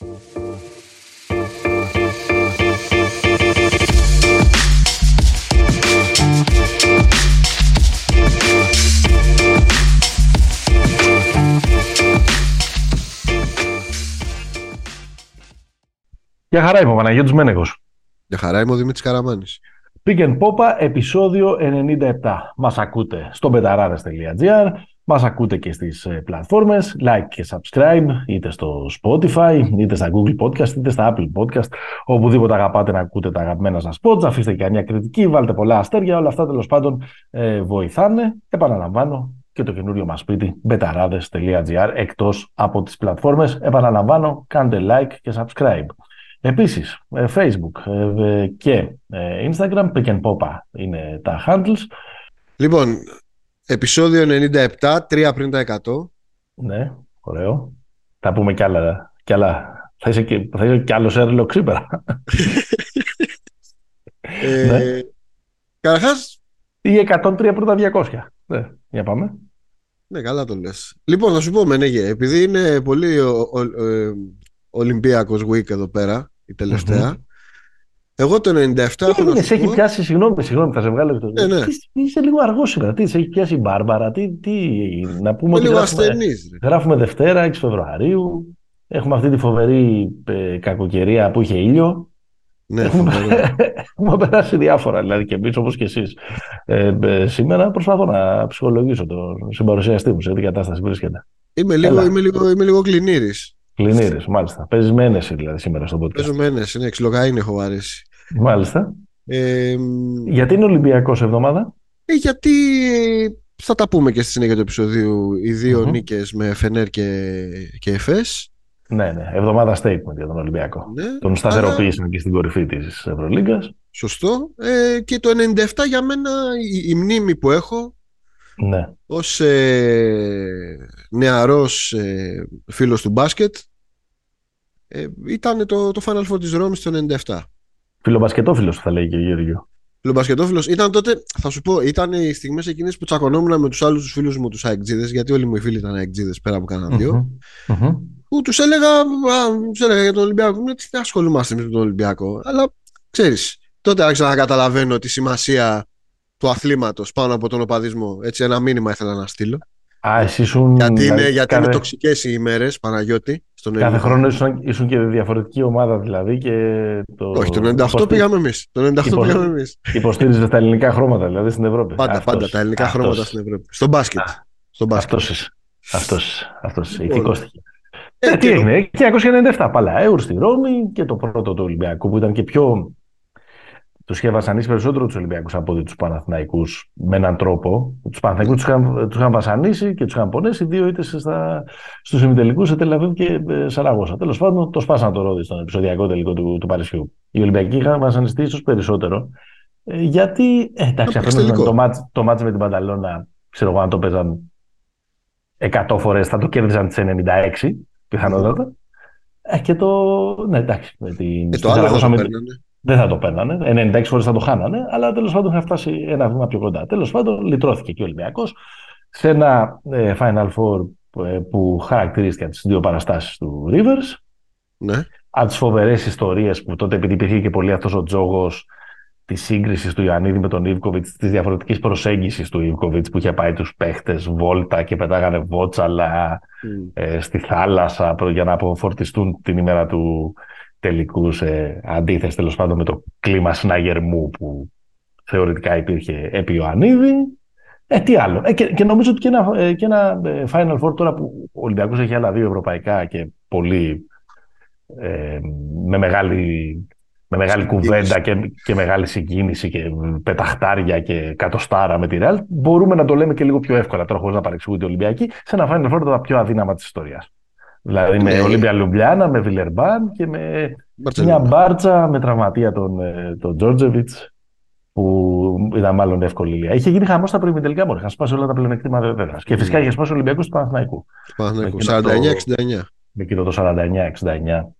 Για χαρά είμαι ο Παναγιώτης Μένεγος. Για χαρά είμαι ο Δημήτρης Καραμάνης. Pick and Popa, επεισόδιο 97. Μας ακούτε στο betarades.gr, μας ακούτε και στις ε, πλατφόρμες, like και subscribe, είτε στο Spotify, είτε στα Google Podcast, είτε στα Apple Podcast, οπουδήποτε αγαπάτε να ακούτε τα αγαπημένα σας pods, αφήστε και μια κριτική, βάλτε πολλά αστέρια, όλα αυτά τέλος πάντων ε, βοηθάνε. Επαναλαμβάνω, και το καινούριο μας σπίτι betarades.gr εκτός από τις πλατφόρμες. Επαναλαμβάνω, κάντε like και subscribe. Επίσης, ε, Facebook ε, και ε, Instagram, Pick and Popa είναι τα handles. Λοιπόν, επεισόδιο 97, 3 πριν τα 100. Ναι, ωραίο. Θα πούμε κι άλλα. Κι άλλα. Θα είσαι και, θα είσαι κι άλλος Sherlock σήμερα. ε, ναι. Καταρχάς... Ή 103 πρώτα 200. Ναι, για πάμε. Ναι, καλά το λες. Λοιπόν, θα σου πω, Μενέγε, επειδή είναι πολύ ο, ο, ο, Ολυμπιακός Week εδώ πέρα, η τελευταια Εγώ το 97 τι έχω να σου έχει πιάσει, συγγνώμη, συγγνώμη, θα σε βγάλω το. Ναι, ναι. είσαι λίγο αργός σήμερα. Τι, σε έχει πιάσει η Μπάρμπαρα, τι, τι να πούμε ότι λίγο γράφουμε, ασθενής, ρε. γράφουμε Δευτέρα, 6 Φεβρουαρίου. Έχουμε αυτή τη φοβερή ε, κακοκαιρία που είχε ήλιο. Ναι, έχουμε, φοβερό. έχουμε περάσει διάφορα, δηλαδή και εμείς όπως και εσείς. Ε, ε, σήμερα προσπαθώ να ψυχολογήσω τον συμπαρουσιαστή μου σε τι κατάσταση βρίσκεται. Είμαι λίγο, Έλα. είμαι λίγο, είμαι λίγο κλινήρης. Κλινήρε, μάλιστα. Παίζεις με ένεση δηλαδή σήμερα στον podcast. Παίζω μένες, είναι ξυλοκαΐνη έχω βαρέσει. Μάλιστα. Ε, Γιατί είναι Ολυμπιακός εβδομάδα; ε, γιατί θα τα πούμε και στη συνέχεια του επεισοδίου οι δύο Μμμ. νίκες με Φενέρ και, και Εφές. Ναι, ναι. Εβδομάδα statement για τον Ολυμπιακό. Ναι, Τον σταθεροποίησαν και στην κορυφή της Ευρωλίγκας. σωστό. Ε, και το 97 για μένα η, η μνήμη που έχω Ναι. ως ε, νεαρός ε, φίλος του μπάσκετ ε, ήταν το, το Final Four της Ρώμης το 97. Φιλομπασκετόφιλος θα λέει και ο Γιώργο. Φιλομπασκετόφιλος. Ήταν τότε, θα σου πω, ήταν οι στιγμές εκείνες που τσακωνόμουν με τους άλλους τους φίλους μου τους αεκτζίδες γιατί όλοι μου οι φίλοι ήταν αεκτζίδες πέρα από κανένα δύο. Που τους έλεγα, α, τους έλεγα για τον Ολυμπιακό. Μου, τι ασχολούμαστε με τον Ολυμπιακό. Αλλά ξέρεις, τότε άρχισα να καταλαβαίνω τη σημασία του αθλήματος πάνω από τον οπαδισμό. Έτσι ένα μήνυμα ήθελα να στείλω. Α, εσύ ήσουν. γιατί δηλαδή, είναι, γιατί κάθε, είναι τοξικές οι ημέρες Παναγιώτη στον κάθε Ελληνικό. χρόνο ήσουν, ήσουν και διαφορετική ομάδα δηλαδή. Και το, όχι το 98 υποστη- πήγαμε εμείς το 98 υπο- πήγαμε εμείς Υποστήριζε τα ελληνικά χρώματα δηλαδή στην Ευρώπη. πάντα, Αυτός, πάντα τα ελληνικά αυτός, χρώματα στην Ευρώπη στο μπάσκετ στο μπάσκετ Αυτός είσαι. Αυτός, αυτός, Λοιπόν, ηθικός στοιχείο. Ε, Ε, τι και το- έγινε, 1997 Παλαέουρ στη Ρώμη και το πρώτο του Ολυμπιακού που ήταν και πιο. Τους είχε βασανίσει περισσότερο τους Ολυμπιακούς από ότι τους Παναθηναϊκούς με έναν τρόπο. Τους Παναθηναϊκούς τους είχαν, τους είχαν βασανίσει και τους είχαν πονέσει δύο είτε στους ημιτελικούς σε Τελαβίβ και ε, Σαραγώσα. Τέλος πάντων, το σπάσαν το ρόδι στον επεισοδιακό τελικό του, του Παρισιού. Οι Ολυμπιακοί είχαν βασανιστεί ίσως περισσότερο. Ε, γιατί, ε, εντάξει, Να αυτό παίξει ήταν τελικό. το μάτς, το μάτς με την Πανταλώνα, ξέρω εγώ αν το παίζαν 100 φορές, θα το κέρδιζαν τις 96 πιθανότατα. Ε, και το. Ναι, εντάξει. Με την... Ε, στη το άλλο θα Ζαραγώσα το με- παίρνανε. Δεν θα το παίρνανε. 96 φορές θα το χάνανε, αλλά τέλος πάντων θα φτάσει ένα βήμα πιο κοντά. Τέλος πάντων, λυτρώθηκε και ο Ολυμπιακός σε ένα ε, Final Four που, ε, που χαρακτηρίστηκαν τις δύο παραστάσεις του Rivers. Ναι. Από τις φοβερές ιστορίες που τότε, επειδή υπήρχε και πολύ αυτός ο τζόγος της σύγκρισης του Ιωαννίδη με τον Ιβκοβιτ, της διαφορετικής προσέγγισης του Ιβκοβιτ που είχε πάει τους παίχτες βόλτα και πετάγανε βότσαλα Μμ. ε, στη θάλασσα προ- για να αποφορτιστούν την ημέρα του τελικούς σε αντίθεση τέλος πάντων με το κλίμα συναγερμού που θεωρητικά υπήρχε επί Ιωαννίδη. Ε, τι άλλο. Ε, και, και νομίζω ότι και ένα, ε, και ένα ε, Final Four τώρα που ο Ολυμπιακός έχει άλλα δύο ευρωπαϊκά και πολύ ε, με μεγάλη, με μεγάλη κουβέντα και, και μεγάλη συγκίνηση και πεταχτάρια και κατοστάρα με τη Real, μπορούμε να το λέμε και λίγο πιο εύκολα τώρα χωρίς να παρεξηγούνται οι Ολυμπιακοί σε ένα Final Four τα πιο αδύναμα της ιστορίας. Δηλαδή με Ναι. Ολύμπια Λουμπλιάνα, με Βιλερμπάν και με μια Μπαρτσελόνα. μπάρτσα με τραυματία τον, ε, τον Τζόρτζεβιτς που ήταν μάλλον εύκολη ηλία. Είχε γίνει χαμός στα προημιτελικά μόνο. Είχαν σπάσει όλα τα πλεονεκτήματα βέβαια. Και φυσικά είχε σπάσει ο Ολυμπιακός του Παναθηναϊκού. Παναθηναϊκός. Εκείνο το- 49-69. Με εκείνο το 49-69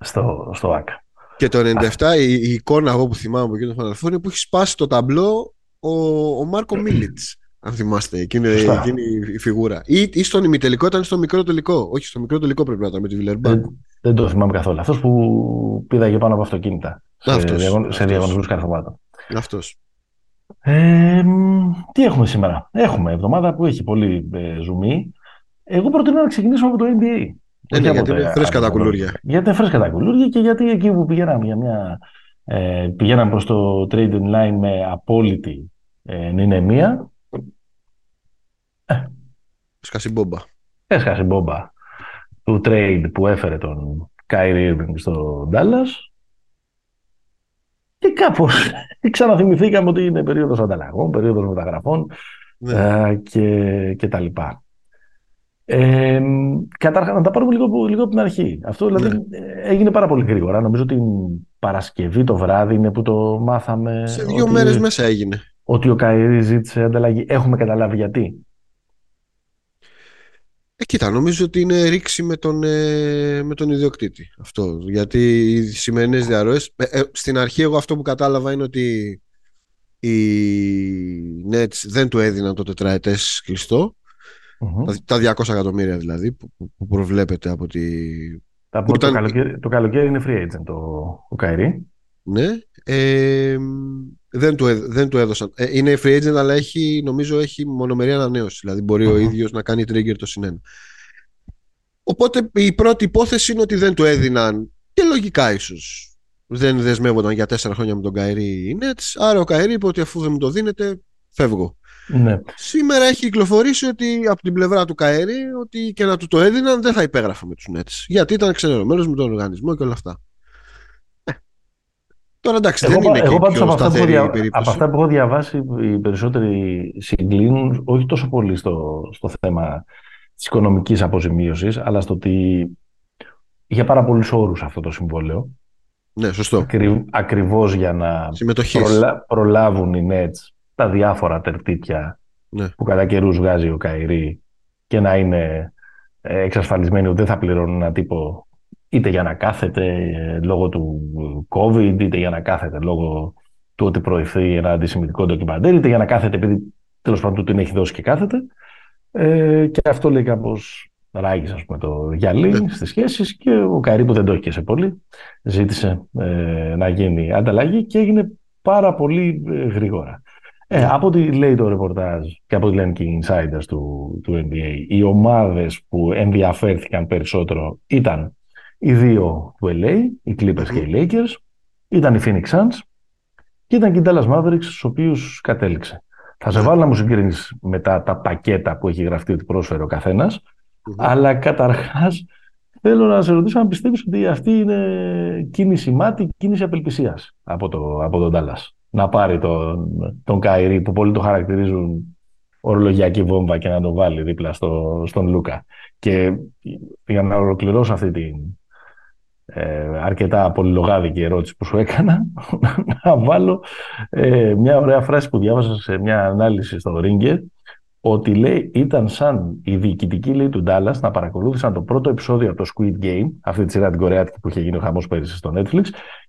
στο, στο ΑΚΑ. Και το 97 η, η εικόνα εγώ που θυμάμαι από εκείνο το Final Four είναι που έχει σπάσει το ταμπλό ο, ο Μάρκο Μίλιτς. Αν θυμάστε, εκείνη, Σωστά. εκείνη η φιγούρα. Ή, ή στον ημιτελικό ήταν στο μικρό τελικό. Όχι, στο μικρό τελικό πρέπει να ήταν με τη Βιλερμπάν. Ε, Δεν το θυμάμαι καθόλου. Αυτός που πήδαγε πάνω από αυτοκίνητα. Αυτός, σε, διαγων... αυτός. διαγωνισμούς καρφωμάτων. Αυτός. Ε, τι έχουμε σήμερα; Έχουμε εβδομάδα που έχει πολύ ε, ζουμί. Εγώ προτείνω να ξεκινήσουμε από το NBA. Ε, ναι, γιατί είναι φρέσκα τα κουλούρια. Γιατί είναι φρέσκα τα κουλούρια και γιατί εκεί που πηγαίναμε για μια. Ε, πηγαίναμε προς το trading line με απόλυτη ε, μία. Σκάσει μπόμπα. Έσχασε μπόμπα του trade που έφερε τον Kyrie Irving στο Dallas και κάπως ξαναθυμηθήκαμε ότι είναι περίοδος ανταλλαγών, περίοδος μεταγραφών Ναι. ε, και, και τα λοιπά. Ε, κατάρχα, να τα πάρουμε λίγο, λίγο από την αρχή. Αυτό δηλαδή Ναι. ε, έγινε πάρα πολύ γρήγορα. Νομίζω την Παρασκευή το βράδυ είναι που το μάθαμε Σε δύο ότι, μέρες μέσα έγινε. ότι ο Καϊρή ζήτησε ανταλλαγή. Έχουμε καταλάβει γιατί. Ε, κοίτα, νομίζω ότι είναι ρήξη με τον, ε, με τον ιδιοκτήτη. Αυτό. Γιατί οι σημερινές διαρροές. στην αρχή, εγώ αυτό που κατάλαβα είναι ότι οι Nets δεν του έδιναν το τετραετές κλειστό. Μμμ. Τα- Τα 200 εκατομμύρια δηλαδή που, που προβλέπεται από τη. Θα που πω το, ήταν- καλοκαίρι, το καλοκαίρι είναι free agent το, ο Καϊρή. Ναι. Ε, δεν, του, έδ- δεν του έδωσαν. Ε, είναι free agent, αλλά έχει, νομίζω έχει μονομερή ανανέωση. Δηλαδή μπορεί ο Μμμ. ίδιος να κάνει trigger το συνένα. Οπότε η πρώτη υπόθεση είναι ότι δεν του έδιναν και λογικά ίσως δεν δεσμεύονταν για τέσσερα χρόνια με τον Καηρή οι Nets. Άρα ο Καηρή είπε ότι αφού δεν μου το δίνετε, φεύγω. Ναι. Σήμερα έχει κυκλοφορήσει ότι από την πλευρά του Καέρη ότι και να του το έδιναν δεν θα υπέγραφε με τους Nets. Γιατί ήταν ξενερωμένος με τον οργανισμό και όλα αυτά. Ε, Τώρα εντάξει, Εγώ, δεν είναι πα- εγώ και πάντως πιο από αυτά, που έχω σταθερή η δια... περίπτωση. από αυτά που έχω διαβάσει οι περισσότεροι συγκλίνουν όχι τόσο πολύ στο, στο θέμα της οικονομικής αποζημίωσης αλλά στο ότι είχε πάρα πολλούς όρους αυτό το συμβόλαιο Ναι, σωστό. ακρι... ακριβώς για να Συμμετοχής. προλα... προλάβουν οι Nets τα διάφορα τερτύπια Ναι. που κατά καιρούς βγάζει ο Καϊρή και να είναι ε, εξασφαλισμένοι ότι δεν θα πληρώνουν ένα τύπο είτε για να κάθεται ε, λόγω του COVID, είτε για να κάθεται λόγω του ότι προωθεί ένα αντισημιτικό ντοκιμαντέρ, είτε για να κάθεται επειδή τέλος πάντων του την έχει δώσει και κάθεται. Ε, και αυτό λέει κάπως ράγεις ας πούμε το γυαλί Ναι. στις σχέσεις και ο Καϊρή που δεν το έχει και σε πολύ ζήτησε ε, να γίνει ανταλλαγή και έγινε πάρα πολύ ε, γρήγορα. Ε, Ναι. από ό,τι λέει το ρεπορτάζ και από ό,τι λένε και οι insiders του, του NBA, οι ομάδες που ενδιαφέρθηκαν περισσότερο ήταν οι δύο του LA, οι Clippers και οι Lakers, ήταν οι Phoenix Suns και ήταν και οι Dallas Mavericks, στους οποίους κατέληξε. Θα σε Ναι. βάλω να μου συγκρίνεις μετά τα πακέτα που έχει γραφτεί ότι πρόσφερε ο καθένας, Μμμ. αλλά καταρχάς θέλω να σε ρωτήσω αν πιστεύεις ότι αυτή είναι κίνηση μάτι, κίνηση απελπισίας από, το, από τον Dallas. Να πάρει τον, τον Καϊρή που πολλοί το χαρακτηρίζουν ορολογιακή βόμβα και να τον βάλει δίπλα στο, στον Λούκα. Και για να ολοκληρώσω αυτή την ε, αρκετά πολυλογάδικη ερώτηση που σου έκανα, να βάλω ε, μια ωραία φράση που διάβασα σε μια ανάλυση στο Ringer ότι λέει ήταν σαν οι διοικητικοί λέει, του Dallas να παρακολούθησαν το πρώτο επεισόδιο από το Squid Game, αυτή τη σειρά την Κορεάτικη που είχε γίνει ο χαμός πέρυσι στο Netflix,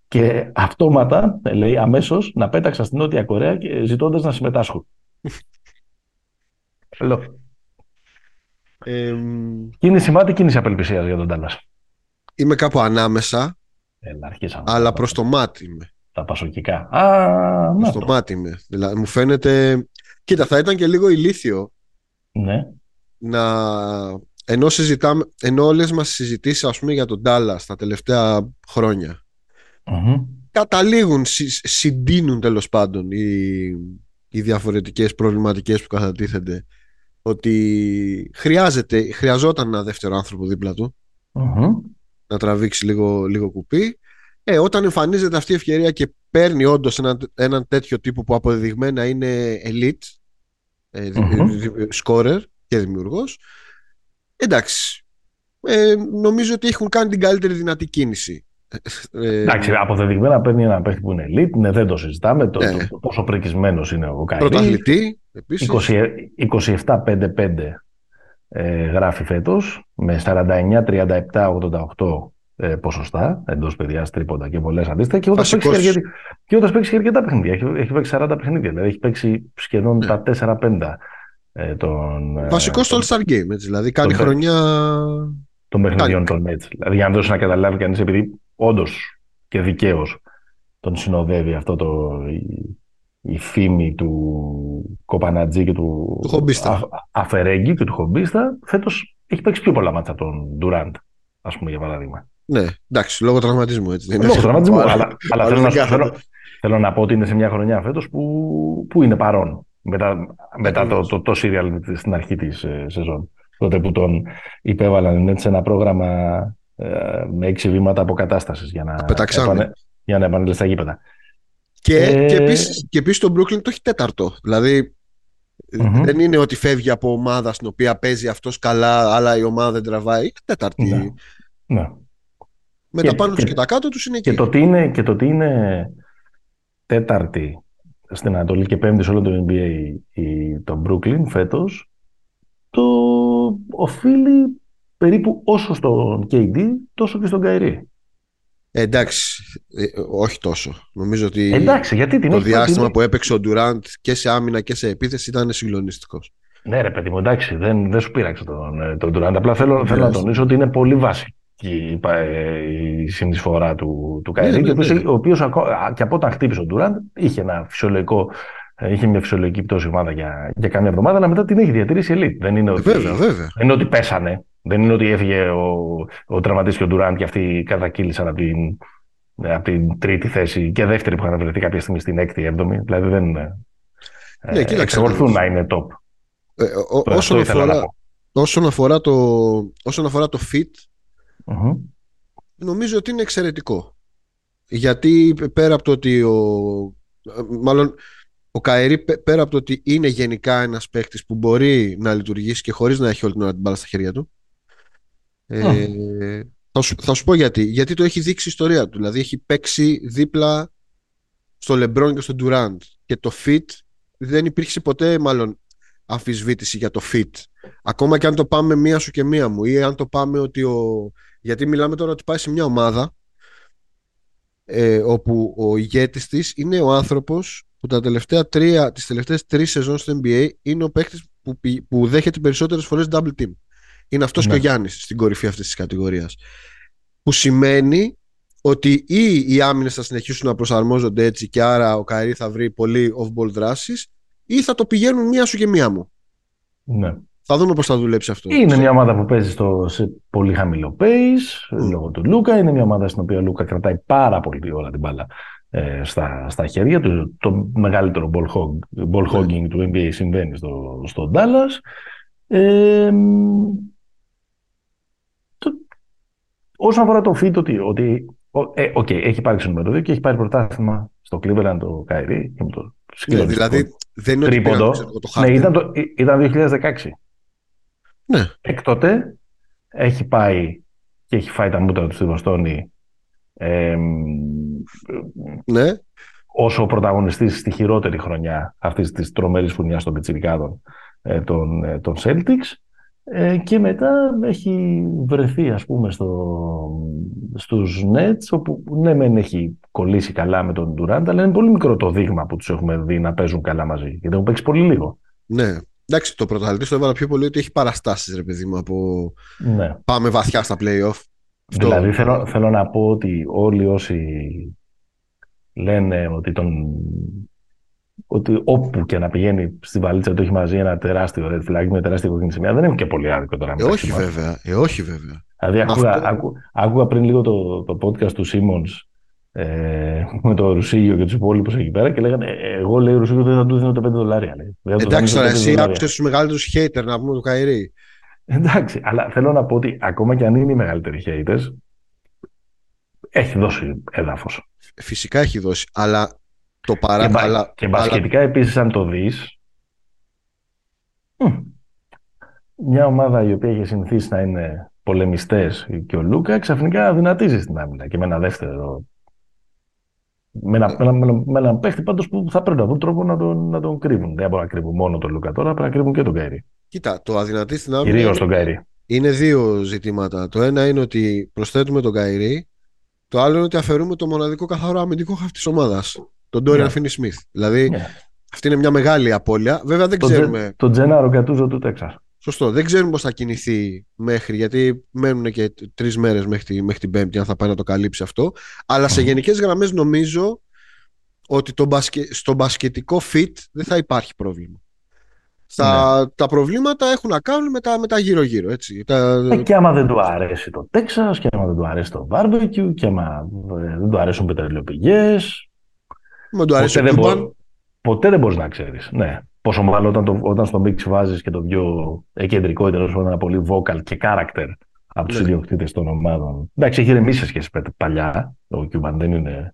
και αυτόματα, ε, λέει, αμέσως να πέταξαν στην Νότια Κορέα και ζητώντας να συμμετάσχουν. Λέω, Ε, κίνηση μάτι, κίνηση απελπισίας για τον Dallas. Είμαι κάπου ανάμεσα, Έλα, αρχίσαμε. αλλά τα, προς το μάτι είμαι. τα πασοκικά. Α, να Στο το. μάτι είμαι. Δηλαδή, μου φαίνεται... Κοίτα, θα ήταν και λίγο ηλίθιο Ναι. να ενώ συζητάμε, ενώ όλες μας συζητήσεις ας πούμε για τον Dallas τα τελευταία χρόνια Μμμ. καταλήγουν, συ- συντείνουν τέλος πάντων οι, οι διαφορετικές προβληματικές που κατατίθενται ότι χρειάζεται, χρειαζόταν ένα δεύτερο άνθρωπο δίπλα του Μμμ. Να τραβήξει λίγο, λίγο κουπί ε, όταν εμφανίζεται αυτή η ευκαιρία και παίρνει όντως έναν, έναν τέτοιο τύπο που αποδεδειγμένα είναι elite ε, δη- Μμμ. δη- scorer και δημιουργός εντάξει ε, νομίζω ότι έχουν κάνει την καλύτερη δυνατή κίνηση ε, Εντάξει, αποδεδειγμένα παίρνει ένα παίχτη που είναι elite, ναι, δεν το συζητάμε. Το, Ναι. το, πόσο πρικισμένος είναι ο Καϊρή. πρωταθλητή επίσης 27-5-5 ε, γράφει φέτος με 49-37-88 ε, ποσοστά εντός παιδιάς τρίποντα και πολλές αντίστοιχα. Και όντας παίξεις, και Βασικός. αρκετή- και όντας παίξεις και αρκετά παιχνίδια. Έχει, έχει παίξει 40 παιχνίδια. Δηλαδή έχει παίξει σχεδόν Ναι. τα 4-5 ε, των. ε, βασικός στο των- All-Star Game έτσι, δηλαδή κάνει τον- χρονιά των παιχνιδιών των Nets. Δηλαδή, για να δώσεις να καταλάβει κανείς, επειδή όντως και δικαίως τον συνοδεύει αυτό το, η, η φήμη του Κοπανατζή και του, του Χομπίστα. Αφερέγγι και του Χομπίστα, φέτος έχει παίξει πιο πολλά μάτσα τον Ντουράντ, ας πούμε, για παράδειγμα. Ναι, εντάξει, λόγω τραυματισμού έτσι. Λόγω τραυματισμού, αλλά, αλλά θέλω, να, θέλω, θέλω, να πω ότι είναι σε μια χρονιά φέτος που, που είναι παρόν μετά, μετά το, το, το, serial στην αρχή της ε, σεζόν. Τότε που τον υπέβαλαν έτσι ένα πρόγραμμα ε, με έξι βήματα αποκατάστασης για να, επανε, για να επανέλθει στα γήπεδα. Και, ε... και επίσης και επίσης το Brooklyn το έχει τέταρτο. Δηλαδή mm-hmm. δεν είναι ότι φεύγει από ομάδα στην οποία παίζει αυτός καλά, αλλά η ομάδα δεν τραβάει. Είναι τέταρτη. Ναι. ναι. Με και, τα πάνω τους και, και, τα κάτω τους είναι εκεί. Και το ότι είναι, και το ότι είναι τέταρτη στην Ανατολή και πέμπτη σε όλο το NBA η, το Brooklyn φέτος το οφείλει περίπου όσο στον KD τόσο και στον Kyrie. Ε, εντάξει, ε, όχι τόσο. Νομίζω ότι εντάξει, γιατί την το διάστημα που έπαιξε ο Durant και σε άμυνα και σε επίθεση ήταν συγκλονιστικός. Ναι, ρε παιδί μου, εντάξει, δεν, δεν σου πείραξε τον, ε, τον Durant. Απλά θέλω, θέλω να τονίσω ότι είναι πολύ βασική η, η συνεισφορά του, του Καϊρή, ναι, ναι, ναι. ο οποίος και από όταν χτύπησε ο Ντουράντ είχε ένα φυσιολογικό Είχε μια φυσιολογική πτώση ομάδα για, για καμία εβδομάδα, αλλά μετά την έχει διατηρήσει ελίτ. Δεν είναι ότι, βέβαια, βέβαια. Δεν είναι ότι πέσανε. Δεν είναι ότι έφυγε ο, ο τραυματή και ο Ντουράντ και αυτοί κατακύλησαν από την, από την τρίτη θέση και δεύτερη που είχαν βρεθεί κάποια στιγμή στην έκτη, έβδομη. Δηλαδή δεν ναι, ε, εξακολουθούν να είναι top. Ε, ο, όσον, αφορά, όσον, αφορά το, όσον αφορά το fit, mm νομίζω ότι είναι εξαιρετικό. Γιατί πέρα από το ότι ο, μάλλον ο Καερή πέρα από το ότι είναι γενικά ένας παίκτης που μπορεί να λειτουργήσει και χωρίς να έχει όλη την ώρα την μπάλα στα χέρια του ε, θα, σου, θα σου πω γιατί. Γιατί το έχει δείξει η ιστορία του. Δηλαδή έχει παίξει δίπλα στο Λεμπρόν και στο Ντουράντ και το fit δεν υπήρχε ποτέ μάλλον αμφισβήτηση για το fit. Ακόμα και αν το πάμε μία σου και μία μου ή αν το πάμε ότι ο, γιατί μιλάμε τώρα ότι πάει σε μια ομάδα ε, όπου ο ηγέτης της είναι ο άνθρωπος που τα τελευταία τρία, τις τελευταίες τρεις σεζόν στο NBA είναι ο παίκτης που, που δέχεται περισσότερες φορές double team. Είναι αυτός ναι. και ο Γιάννης στην κορυφή αυτής της κατηγορίας. Που σημαίνει ότι ή οι άμυνες θα συνεχίσουν να προσαρμόζονται έτσι και άρα ο Καερή θα βρει πολύ off-ball δράσεις ή θα το πηγαίνουν μία σου και μία μου. Ναι. Θα δούμε πώς θα δουλέψει αυτό. Είναι μια ομάδα που παίζει στο, σε πολύ χαμηλό pace mm. λόγω του Λούκα. Είναι μια ομάδα στην οποία ο Λούκα κρατάει πάρα πολύ όλα την μπάλα ε, στα, στα χέρια του. Το μεγαλύτερο ball, hog, ball ναι. hogging του NBA συμβαίνει στο, στο Dallas. Ε, το, όσον αφορά το fit, ότι, ότι ε, okay, έχει πάρει στο νούμερο 2 και έχει πάρει πρωτάθλημα στο Cleveland το Kyrie και με το ναι, δηλαδή δεν είναι τρίποντο. Ότι το ναι, ήταν, το, ήταν 2016. Ναι. Εκ τότε έχει πάει και έχει φάει τα μούτρα του στη Βοστόνη ε, ναι. όσο πρωταγωνιστής στη χειρότερη χρονιά αυτής της τρομερής φουνιάς των πιτσιρικάδων ε, των, ε, των Celtics ε, και μετά έχει βρεθεί ας πούμε στο, στους Nets όπου ναι μεν έχει κολλήσει καλά με τον Durant αλλά είναι πολύ μικρό το δείγμα που τους έχουμε δει να παίζουν καλά μαζί γιατί έχουν παίξει πολύ λίγο. Ναι, Εντάξει, το πρωταθλητή το έβαλα πιο πολύ ότι έχει παραστάσεις, ρε παιδί μου, από ναι. πάμε βαθιά στα playoff. Δηλαδή θέλω, θέλω να πω ότι όλοι όσοι λένε ότι τον ότι όπου και να πηγαίνει στη βαλίτσα του έχει μαζί ένα τεράστιο red flag με τεράστια κόκκινη σημαία, δεν είναι και πολύ άδικο τώρα. Ε, όχι βέβαια, ε, όχι βέβαια. Δηλαδή άκουγα, Αυτό... άκουγα, πριν λίγο το, το podcast του Simmons ε, με το Ρουσίγιο και τους υπόλοιπους εκεί πέρα και λέγανε Εγώ λέει Ρουσίγιο δεν θα του δίνω τα 5 δολάρια. Λέει. Εντάξει τώρα, εσύ άκουσες τους μεγαλύτερους hater να πούμε το Καϊρή. Εντάξει, αλλά θέλω να πω ότι ακόμα και αν είναι οι μεγαλύτεροι haters, έχει δώσει έδαφος. Φυσικά έχει δώσει, αλλά το παρά. Και, αλλά, και μπασκετικά αλλά... επίσης, αν το δεις. Μια ομάδα η οποία έχει συνηθίσει να είναι πολεμιστές και ο Λούκα ξαφνικά δυνατίζει στην άμυνα και με ένα δεύτερο με ένα, με, ένα, με ένα παίχτη πάντως που θα πρέπει να βρουν τρόπο να τον, να τον κρύβουν. Δεν μπορούν να κρύβουν μόνο τον Λούκα τώρα, πρέπει να κρύβουν και τον Καϊρή. Κοίτα, το αδυνατή στην άμυνα. Κυρίως τον Καϊρή. Είναι δύο ζητήματα. Το ένα είναι ότι προσθέτουμε τον Καϊρή. Το άλλο είναι ότι αφαιρούμε το μοναδικό καθαρό αμυντικό χαφ της ομάδας. Τον Ντόριαν Φίνεϊ Σμιθ. Δηλαδή yeah. αυτή είναι μια μεγάλη απώλεια. Βέβαια δεν το ξέρουμε. Τον Τζενάρο Γκατούζο του Τέξας. Σωστό. Δεν ξέρουμε πώς θα κινηθεί μέχρι, γιατί μένουν και τρεις μέρες μέχρι, μέχρι την Πέμπτη, αν θα πάει να το καλύψει αυτό. Αλλά σε γενικές γραμμές νομίζω ότι το μπασκε... στο μπασκετικό fit δεν θα υπάρχει πρόβλημα. Τα, ναι. τα προβλήματα έχουν να κάνουν με τα, με τα γύρω-γύρω. Έτσι. Τα... Ε, και άμα δεν του αρέσει το Τέξας, και άμα δεν του αρέσει το barbecue, και άμα ε, δεν του αρέσουν πετρελαιοπηγές. Με του αρέσει ποτέ, δεν ποτέ δεν μπορείς να ξέρεις. Ναι. Πόσο μάλλον όταν, το, όταν στο mix βάζεις και το πιο κεντρικό ή τέλος ένα πολύ vocal και character από τους ναι. ιδιοκτήτες των ομάδων. Εντάξει, έχει ρεμίσει σε σχέση με παλιά. Ο Cuban δεν, είναι,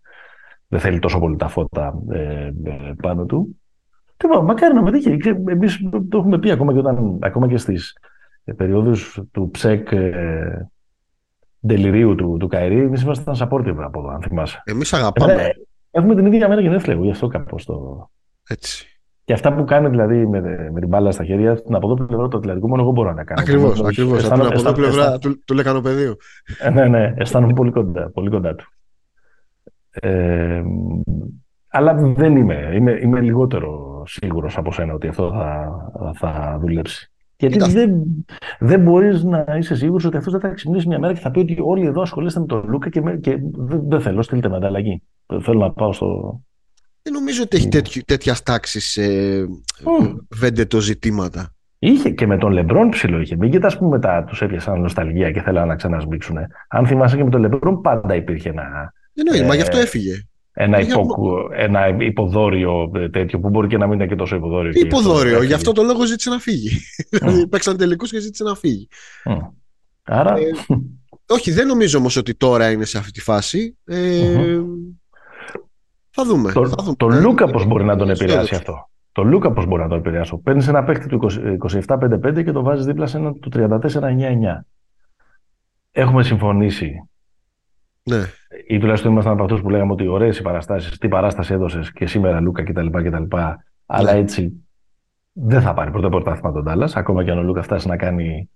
δεν θέλει τόσο πολύ τα φώτα ε, ε πάνω του. Λοιπόν, μακάρι να μετέχει. Εμείς το έχουμε πει ακόμα και, όταν, ακόμα και στις περιόδους του ψεκ ε, τελειρίου του, του Καηρή. Εμείς ήμασταν supportive από εδώ, αν θυμάσαι. Εμείς αγαπάμε. Ε, έχουμε την ίδια μέρα γενέθλια, γι' αυτό κάπω το. Έτσι. Και αυτά που κάνει δηλαδή με, με την μπάλα στα χέρια, την από εδώ πλευρά του Ατλαντικού, μόνο εγώ μπορώ να κάνω. Ακριβώς, ακριβώς. Από την από εδώ πλευρά του, του λεκανοπεδίου. Ε, ναι, ναι, αισθάνομαι πολύ κοντά, πολύ κοντά του. Ε, αλλά δεν είμαι. Είμαι, είμαι λιγότερο σίγουρος από σένα ότι αυτό θα, θα δουλέψει. Γιατί δεν, δεν μπορείς να είσαι σίγουρος ότι αυτός δεν θα ξυπνήσει μια μέρα και θα πει ότι όλοι εδώ ασχολείστε με τον Λούκα και, με, και δεν, δεν θέλω, στείλτε με ανταλλαγή. Θέλω να πάω στο, δεν νομίζω ότι έχει τέτοιο, τέτοιας τάξης ε, mm. το ζητήματα. Είχε και με τον Λεμπρόν ψηλό είχε. Μην κοιτά που μετά τους έπιασαν νοσταλγία και θέλανε να ξανασμίξουν. Αν θυμάσαι και με τον Λεμπρόν, πάντα υπήρχε ένα. Δεν ε, μα γι' αυτό έφυγε. Ένα, υπο, ένα υποδόριο ε, τέτοιο που μπορεί και να μην ήταν και τόσο υποδόριο. Υποδόριο, γι' αυτό το λόγο ζήτησε να φύγει. Δηλαδή παίξαν τελικούς και ζήτησε να φύγει. Άρα. Ε, όχι, δεν νομίζω όμως ότι τώρα είναι σε αυτή τη φάση. Ε, θα δούμε. Το, θα δούμε. το Λούκα πώς μπορεί να τον επηρεάσει αυτό; Το Λούκα πώς μπορεί να τον επηρεάσει; Παίρνεις ένα παίχτη του 27-5-5 και το βάζεις δίπλα σε ένα του 34-9-9. Έχουμε συμφωνήσει. Ναι. Ή τουλάχιστον ήμασταν από αυτούς που λέγαμε ότι ωραίες οι παραστάσεις, τι παράσταση έδωσες και σήμερα Λούκα κτλ. κτλ. Αλλά ναι. έτσι δεν θα πάρει πρώτο πρωτάθλημα τον Τάλλας, ακόμα και αν ο Λούκα φτάσει να κάνει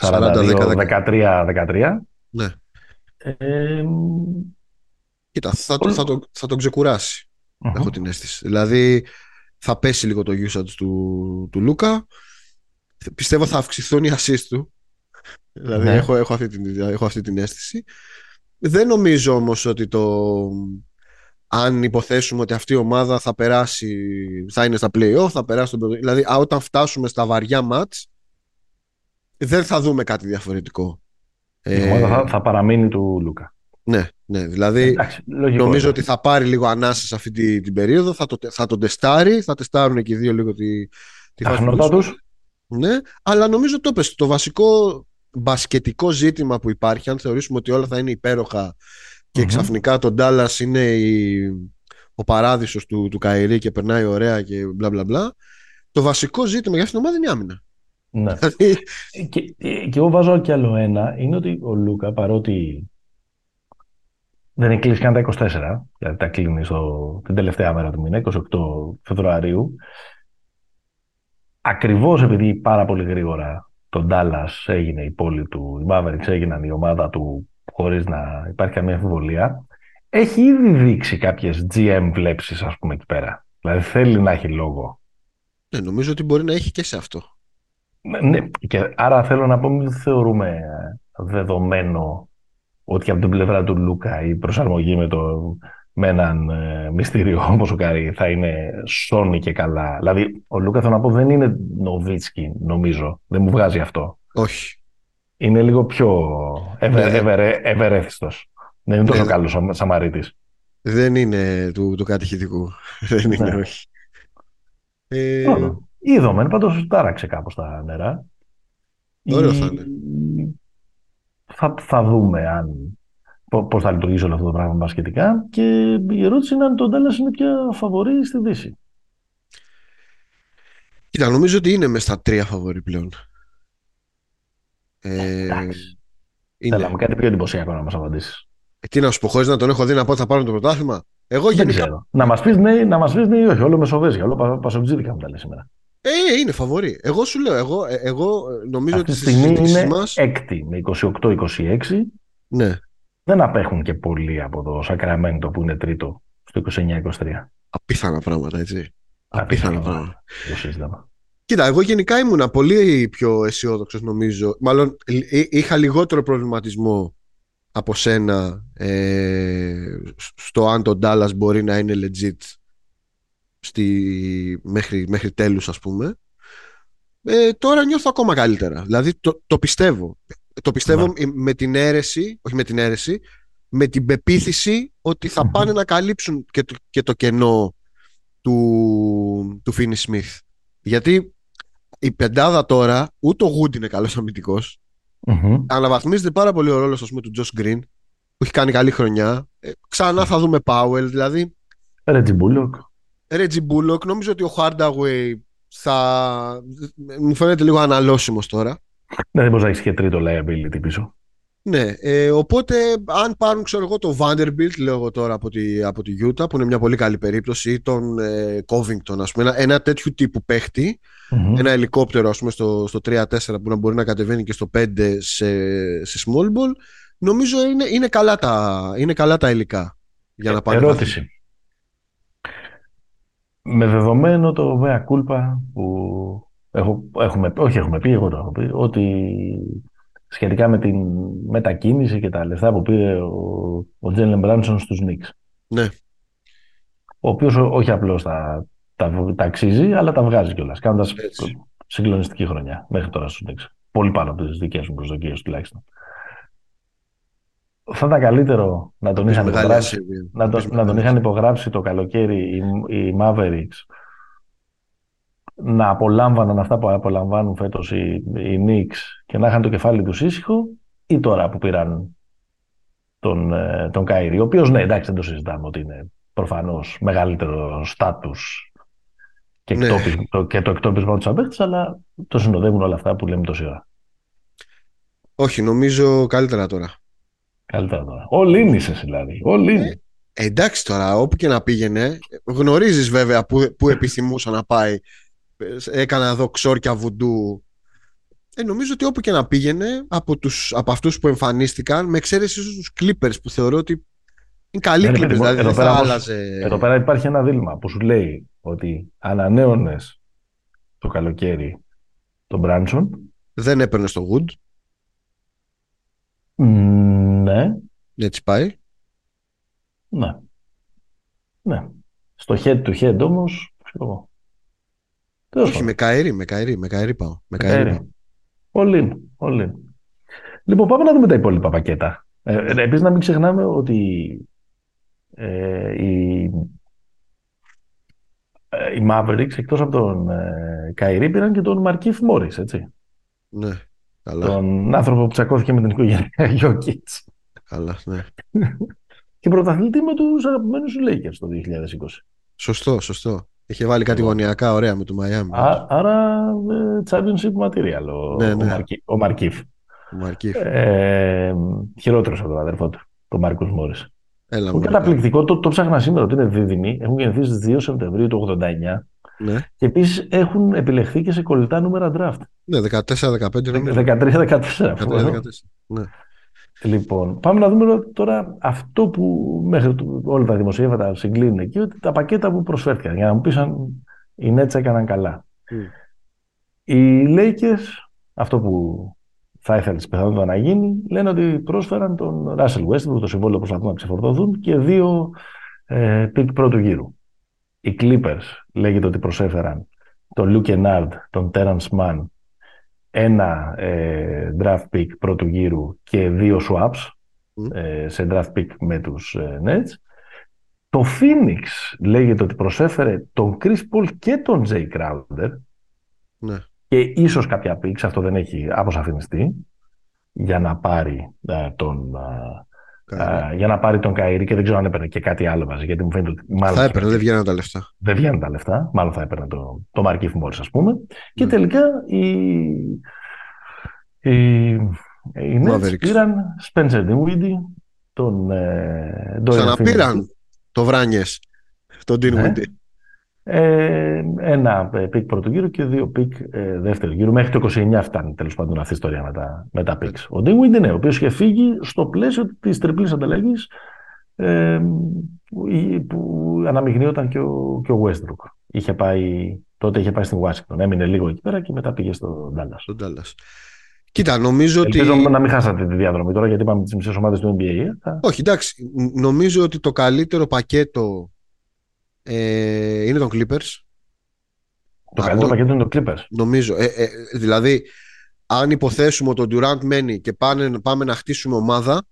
42-13-13. Ναι. Ε, Κοίτα, θα, το, θα, το, θα τον ξεκουράσει. Έχω την αίσθηση. Δηλαδή, θα πέσει λίγο το usage του, του Λούκα. Πιστεύω θα αυξηθούν οι assist του. Δηλαδή, ναι. έχω, έχω, αυτή την, έχω αυτή την αίσθηση. Δεν νομίζω όμως ότι το... Αν υποθέσουμε ότι αυτή η ομάδα θα περάσει, θα είναι στα play-off, θα περάσει τον Δηλαδή, όταν φτάσουμε στα βαριά μάτς, δεν θα δούμε κάτι διαφορετικό. Η ομάδα θα, θα παραμείνει του Λούκα. Ναι, ναι. Δηλαδή νομίζω ότι θα πάρει λίγο ανάσα σε αυτή την, την περίοδο, θα, το, θα τον τεστάρει, θα τεστάρουν και οι δύο λίγο τη, τη φάση τους. Ναι, αλλά νομίζω το πες, το βασικό μπασκετικό ζήτημα που υπάρχει, αν θεωρήσουμε ότι όλα θα είναι υπέροχα και mm-hmm. ξαφνικά τον Ντάλλας είναι η, ο παράδεισος του, του Καϊρή και περνάει ωραία και μπλα μπλα μπλα, το βασικό ζήτημα για αυτήν την ομάδα είναι η άμυνα. Ναι. Δηλαδή- και, και εγώ βάζω και άλλο ένα, είναι ότι ο Λούκα παρότι δεν έχει κλείσει καν τα 24, δηλαδή τα κλείνει στο, την τελευταία μέρα του μήνα, 28 Φεβρουαρίου. Ακριβώς επειδή πάρα πολύ γρήγορα το Ντάλλα έγινε η πόλη του, οι Mavericks έγιναν η ομάδα του χωρίς να υπάρχει καμία αμφιβολία, έχει ήδη δείξει κάποιες GM βλέψεις, ας πούμε, εκεί πέρα. Δηλαδή θέλει να έχει λόγο. Ναι, νομίζω ότι μπορεί να έχει και σε αυτό. Ναι, και άρα θέλω να πω, μην θεωρούμε δεδομένο ότι από την πλευρά του Λούκα η προσαρμογή με, το, με έναν ε, μυστήριο όπως ο Καϊρί θα είναι σώνει και καλά. Δηλαδή, ο Λούκα θέλω να πω δεν είναι Νοβίτσκι, νομίζω. Δεν μου βγάζει αυτό. Όχι. Είναι λίγο πιο ευε, ναι. ευερέθιστος. Δεν είναι τόσο ναι. καλός Σαμαρίτης. Δεν είναι του, του κατηχητικού. δεν είναι, ναι. όχι. Ε... Είδαμε, πάντως τάραξε κάπως τα νερά. Ωραίο θα είναι θα, θα δούμε αν, πώς θα λειτουργήσει όλο αυτό το πράγμα σχετικά και η ερώτηση είναι αν το Ντάλλας είναι πια φαβορή στη Δύση. Κοίτα, νομίζω ότι είναι μες στα τρία φαβορή πλέον. Ε, Εντάξει. είναι. Θέλαμε κάτι πιο εντυπωσιακό να μας απαντήσεις. Ε, τι να σου πω, χωρίς να τον έχω δει να πω ότι θα πάρουν το πρωτάθλημα. Εγώ γενικά... Να μας πεις ναι, να μας πεις ναι ή όχι. Όλο μεσοβέζια, όλο πασουτζίδικα μου τα λέει σήμερα. Ε, είναι φαβορή. Εγώ σου λέω, εγώ, ε, εγώ νομίζω Αυτή ότι στη στιγμή είναι μας... έκτη με 28-26. Ναι. Δεν απέχουν και πολύ από το Σακραμέντο που είναι τρίτο στο 29-23. Απίθανα πράγματα, έτσι. Απίθανα, πράγματα. Το σύστημα. Κοίτα, εγώ γενικά ήμουνα πολύ πιο αισιόδοξος νομίζω. Μάλλον είχα λιγότερο προβληματισμό από σένα ε, στο αν το Dallas μπορεί να είναι legit στη, μέχρι, μέχρι τέλους ας πούμε. Ε, τώρα νιώθω ακόμα καλύτερα. Δηλαδή το, το πιστεύω. Το πιστεύω ναι. με την αίρεση, όχι με την αίρεση, με την πεποίθηση ότι θα πάνε να καλύψουν και το, και το κενό του, του Φίνι Σμιθ. Γιατί η πεντάδα τώρα, ούτε ο Γούντ είναι καλός αμυντικός. Mm-hmm. Αναβαθμίζεται πάρα πολύ ο ρόλος του Τζος Γκριν που έχει κάνει καλή χρονιά. Ε, ξανά θα δούμε Πάουελ, δηλαδή. Ρέτζι Μπούλοκ. Ρέτζι Μπούλοκ. Νομίζω ότι ο Hardaway θα. Μου φαίνεται λίγο αναλώσιμος τώρα. Ναι, δεν μπορεί να έχεις και τρίτο liability πίσω. Ναι, ε, οπότε αν πάρουν ξέρω εγώ τον Vanderbilt, λέω εγώ τώρα από τη, από τη Utah, που είναι μια πολύ καλή περίπτωση, ή τον ε, Covington, ας πούμε, ένα, ένα τέτοιου τύπου παίχτη, mm-hmm. ένα ελικόπτερο ας πούμε στο, στο 3-4 που να μπορεί να κατεβαίνει και στο 5 σε, σε small ball, νομίζω είναι, είναι, καλά, τα, είναι καλά τα υλικά για να πάνε. Ερώτηση. Με δεδομένο το Vea Culpa που έχω, έχουμε, όχι έχουμε πει, εγώ το έχω πει, ότι σχετικά με την μετακίνηση και τα λεφτά που πήρε ο, ο Τζέλεν Μπράνσον στους Νίξ. Ναι. Ο οποίος όχι απλώς τα, τα, τα αξίζει, αλλά τα βγάζει κιόλας, κάνοντας συγκλονιστική χρονιά μέχρι τώρα στους Νίξ. Πολύ πάνω από τις δικές μου προσδοκίες τουλάχιστον. Θα ήταν καλύτερο να τον, είχαν υπογράψει, να, το, να τον είχαν υπογράψει το καλοκαίρι οι, οι Mavericks να απολάμβαναν αυτά που απολαμβάνουν φέτος οι, οι Knicks και να είχαν το κεφάλι τους ήσυχο ή τώρα που πήραν τον, ε, τον Καΐρη, ο οποίος ναι εντάξει δεν το συζητάμε ότι είναι προφανώς μεγαλύτερο στάτους και, ναι. το, και το εκτόπισμα τους απέκτης, αλλά το συνοδεύουν όλα αυτά που λέμε τόση ώρα. Όχι, νομίζω καλύτερα τώρα. Καλύτερα τώρα. Όλοι είναι είσαι δηλαδή. Όλοι είναι. Ε, εντάξει τώρα, όπου και να πήγαινε, γνωρίζεις βέβαια που, που επιθυμούσα να πάει. Έκανα εδώ ξόρκια βουντού. Ε, νομίζω ότι όπου και να πήγαινε, από, τους, από αυτούς που εμφανίστηκαν, με εξαίρεση ίσως τους Clippers που θεωρώ ότι είναι καλή Clippers, δηλαδή εδώ, πέρα, άλλαζε... εδώ πέρα υπάρχει ένα δίλημα που σου λέει ότι ανανέωνες το καλοκαίρι τον Μπράνσον. Δεν έπαιρνε στο Wood. Ναι. Έτσι πάει. Ναι. Ναι. Στο head to head όμως, ξέρω εγώ. Όχι, με καερί, με καερί, με καερί πάω. Με καερί. Όλοι, όλοι. Λοιπόν, πάμε να δούμε τα υπόλοιπα πακέτα. Ε, ε Επίσης, να μην ξεχνάμε ότι ε, οι, ε, οι Mavericks εκτός από τον ε, Καϊρή πήραν και τον Μαρκίφ Μόρις, έτσι. Ναι, καλά. Τον άνθρωπο που τσακώθηκε με την οικογένεια Γιώκητς. Καλά, ναι. και πρωταθλητή με τους αγαπημένους Lakers το 2020. Σωστό, σωστό. Είχε βάλει κάτι γωνιακά ωραία με το Miami. άρα ε, championship material ο, ναι, ναι. ο, Μαρκίφ. Ο Μαρκίφ. Ε, χειρότερος από τον αδερφό του, τον Μάρκος Μόρις. Έλα, είναι καταπληκτικό, το, το ψάχνα σήμερα ότι είναι δίδυμοι. Έχουν γεννηθεί στις 2 Σεπτεμβρίου του 89. Ναι. Και επίσης έχουν επιλεχθεί και σε κολλητά νούμερα draft. Ναι, 14-15 13-14. Ναι. Λοιπόν, πάμε να δούμε τώρα αυτό που μέχρι όλα τα δημοσιεύματα συγκλίνουν εκεί, ότι τα πακέτα που προσφέρθηκαν. Για να μου πεις αν οι Nets έκαναν καλά. Mm. Οι Lakers, αυτό που θα ήθελε πιθανότατα να γίνει, λένε ότι πρόσφεραν τον Russell Westbrook, το συμβόλαιο που προσπαθούν να ξεφορτωθούν και δύο ε, pick πρώτου γύρου. Οι Clippers λέγεται ότι προσέφεραν τον Luke Kennard, τον Terrence Mann ένα ε, draft pick πρώτου γύρου και δύο swaps ε, σε draft pick με τους ε, Nets. Το Phoenix λέγεται ότι προσέφερε τον Chris Paul και τον Jay Crowder ναι. και ίσως κάποια picks, αυτό δεν έχει αποσαφινιστεί, για να πάρει τον, Uh, για να πάρει τον Καΐρη και δεν ξέρω αν έπαιρνε και κάτι άλλο μαζί. Γιατί μου φαίνεται ότι μάλλον. Θα έπαιρνε, δεν βγαίνουν τα λεφτά. Δεν βγαίνουν τα λεφτά. Μάλλον θα έπαιρνε το, το Μαρκίφ Μόρι, ας πούμε. Και ναι. τελικά οι, οι, οι Nets πήραν Spencer Dinwiddie, τον ε, Ξαναπήραν το Βράνιες, τον Dinwiddie. Ναι. Ε, ένα pick πρώτου γύρου και δύο pick ε, δεύτερου γύρου. Μέχρι το 29 φτάνει τέλος πάντων αυτή η ιστορία με τα, με τα picks. Ο Dinwiddie είναι, ο οποίος είχε φύγει στο πλαίσιο της τριπλής ανταλλαγής ε, που, που αναμειγνύονταν και ο, και ο Westbrook. Είχε πάει Τότε είχε πάει στην Washington. Έμεινε λίγο εκεί πέρα και μετά πήγε στο Dallas. Στο Dallas. Κοίτα, νομίζω Ελπίζω ότι. να μην χάσατε τη διαδρομή τώρα, γιατί είπαμε τις μισές ομάδες του NBA. ε. Όχι, εντάξει. Νομίζω ότι το καλύτερο πακέτο ε, είναι των Clippers. Το καλύτερο πακέτο είναι το Clippers. Νομίζω. Ε, ε, δηλαδή, αν υποθέσουμε ότι ο Durant μένει και πάνε, πάμε να χτίσουμε ομάδα,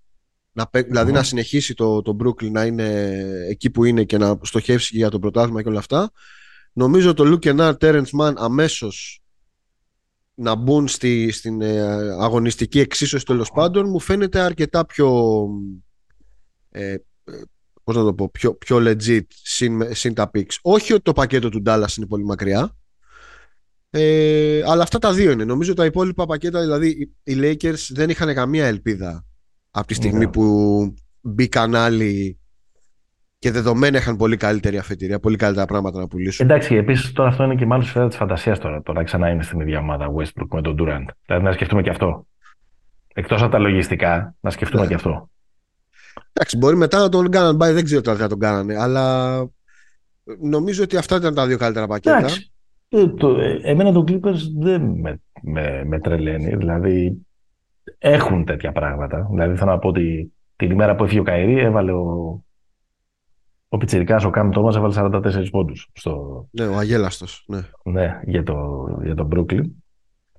να, δηλαδη να συνεχίσει το, το Brooklyn να είναι εκεί που είναι και να στοχεύσει για το πρωτάθλημα και όλα αυτά, νομίζω το Luke Kennard, Terrence Mann αμέσως να μπουν στη, στην ε, αγωνιστική εξίσωση τέλος πάντων μου φαίνεται αρκετά πιο ε, ε, πώς να το πω, πιο, πιο legit συν, συν τα picks. Όχι ότι το πακέτο του Dallas είναι πολύ μακριά ε, αλλά αυτά τα δύο είναι. Νομίζω τα υπόλοιπα πακέτα, δηλαδή οι Lakers δεν είχαν καμία ελπίδα από τη στιγμή ναι. που μπήκαν άλλοι και δεδομένα είχαν πολύ καλύτερη αφετηρία, πολύ καλύτερα πράγματα να πουλήσουν. Εντάξει, επίσης τώρα αυτό είναι και μάλλον σφαίρα της φαντασίας τώρα. Τώρα ξανά είναι στην ίδια ομάδα Westbrook με τον Durant. Δηλαδή να σκεφτούμε και αυτό. Εκτός από τα λογιστικά, να σκεφτούμε ναι. και αυτό. Εντάξει, μπορεί μετά να τον κάνανε. Πάει, δεν ξέρω τώρα τι θα τον κάνανε, αλλά νομίζω ότι αυτά ήταν τα δύο καλύτερα πακέτα. Εντάξει. Ε, το, ε, εμένα το Clippers δεν με, με, με τρελαίνει. Δηλαδή έχουν τέτοια πράγματα. Δηλαδή θέλω να πω ότι την ημέρα που έφυγε ο Καϊρή έβαλε ο, ο Πιτσιρικάς, ο Καμ Τόμας έβαλε 44 πόντους. Στο... Ναι, ο Αγέλαστος. Ναι, ναι για, το, για τον Brooklyn.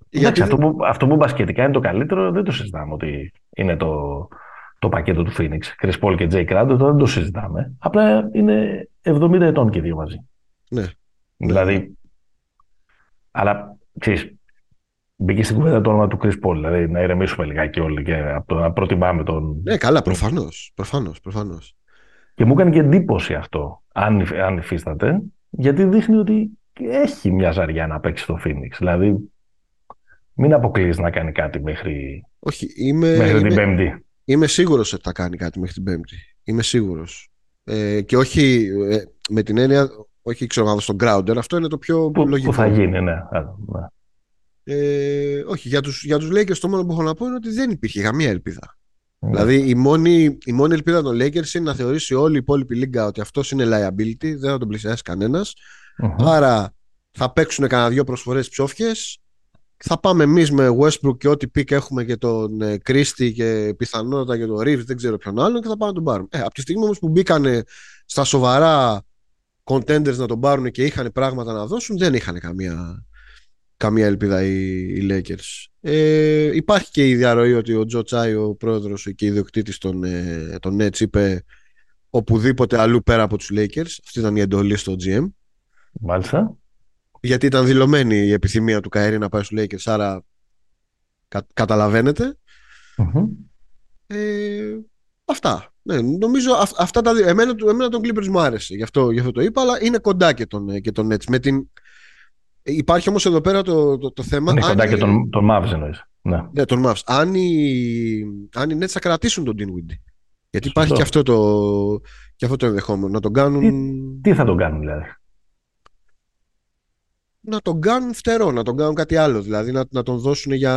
Γιατί... αυτό, που, αυτό που μπασκετικά είναι το καλύτερο δεν το συζητάμε ότι είναι το, το πακέτο του Phoenix. Chris Paul και Jay Crowder δεν το συζητάμε. Απλά είναι 70 ετών και δύο μαζί. Ναι. Δηλαδή, αλλά ξέρεις, μπήκε στην κουβέντα το όνομα του Chris Paul, δηλαδή να ηρεμήσουμε λιγάκι όλοι και από το να προτιμάμε τον. Ναι, καλά, προφανώς. Προφανώς, προφανώς. Και μου έκανε και εντύπωση αυτό, αν, αν υφίσταται, γιατί δείχνει ότι έχει μια ζαριά να παίξει στο Phoenix. Δηλαδή, μην αποκλείσει να κάνει κάτι μέχρι, Όχι, είμαι, μέχρι είμαι, την Πέμπτη. Είμαι σίγουρος ότι θα κάνει κάτι μέχρι την Πέμπτη. Είμαι σίγουρος. Ε, και όχι ε, με την έννοια, όχι ξέρω να στον Grounder, αυτό είναι το πιο που, λογικό. Που θα γίνει, ναι. ναι. Ε, όχι, για τους, για τους Lakers το μόνο που έχω να πω είναι ότι δεν υπήρχε καμία ελπίδα. Ναι. Δηλαδή η μόνη, η μόνη ελπίδα των Lakers είναι να θεωρήσει όλη η υπόλοιπη λίγκα ότι αυτός είναι liability, δεν θα τον πλησιάσει Άρα θα παίξουν κανένα δυο προσφορές ψόφιες. Θα πάμε εμείς με Westbrook και ό,τι pick έχουμε και τον ε, Christie και πιθανότατα και τον Reeves, δεν ξέρω ποιον άλλον και θα πάμε να τον πάρουμε. Ε, από τη στιγμή όμως που μπήκαν στα σοβαρά contenders να τον πάρουν και είχαν πράγματα να δώσουν, δεν είχαν καμία, καμία ελπίδα οι, οι Lakers. Ε, υπάρχει και η διαρροή ότι ο Τζο Τσάι, ο πρόεδρος και ιδιοκτήτης των, ε, των Nets είπε οπουδήποτε αλλού πέρα από τους Lakers. Αυτή ήταν η εντολή στο GM. Μάλιστα. Γιατί ήταν δηλωμένη η επιθυμία του Καέρη να πάει στους Lakers, άρα κα, καταλαβαινετε Ε, αυτά. Ναι, νομίζω αυ, αυτά τα δύο. Εμένα, εμένα τον Clippers μου άρεσε, γι αυτό, γι αυτό το είπα, αλλά είναι κοντά και τον, και τον Nets. Με την, Υπάρχει όμως εδώ πέρα το, το, το θέμα. Είναι κοντά και τον, τον Mavs εννοείς. Ναι. ναι, τον Mavs. Αν οι, αν οι Nets θα κρατήσουν τον Dinwiddie. Γιατί υπάρχει και αυτό, το, και αυτό το ενδεχόμενο. Να τον κάνουν. Τι, τι θα τον κάνουν, δηλαδή; Να τον κάνουν φτερό, να τον κάνουν κάτι άλλο. Δηλαδή να, να τον δώσουν για.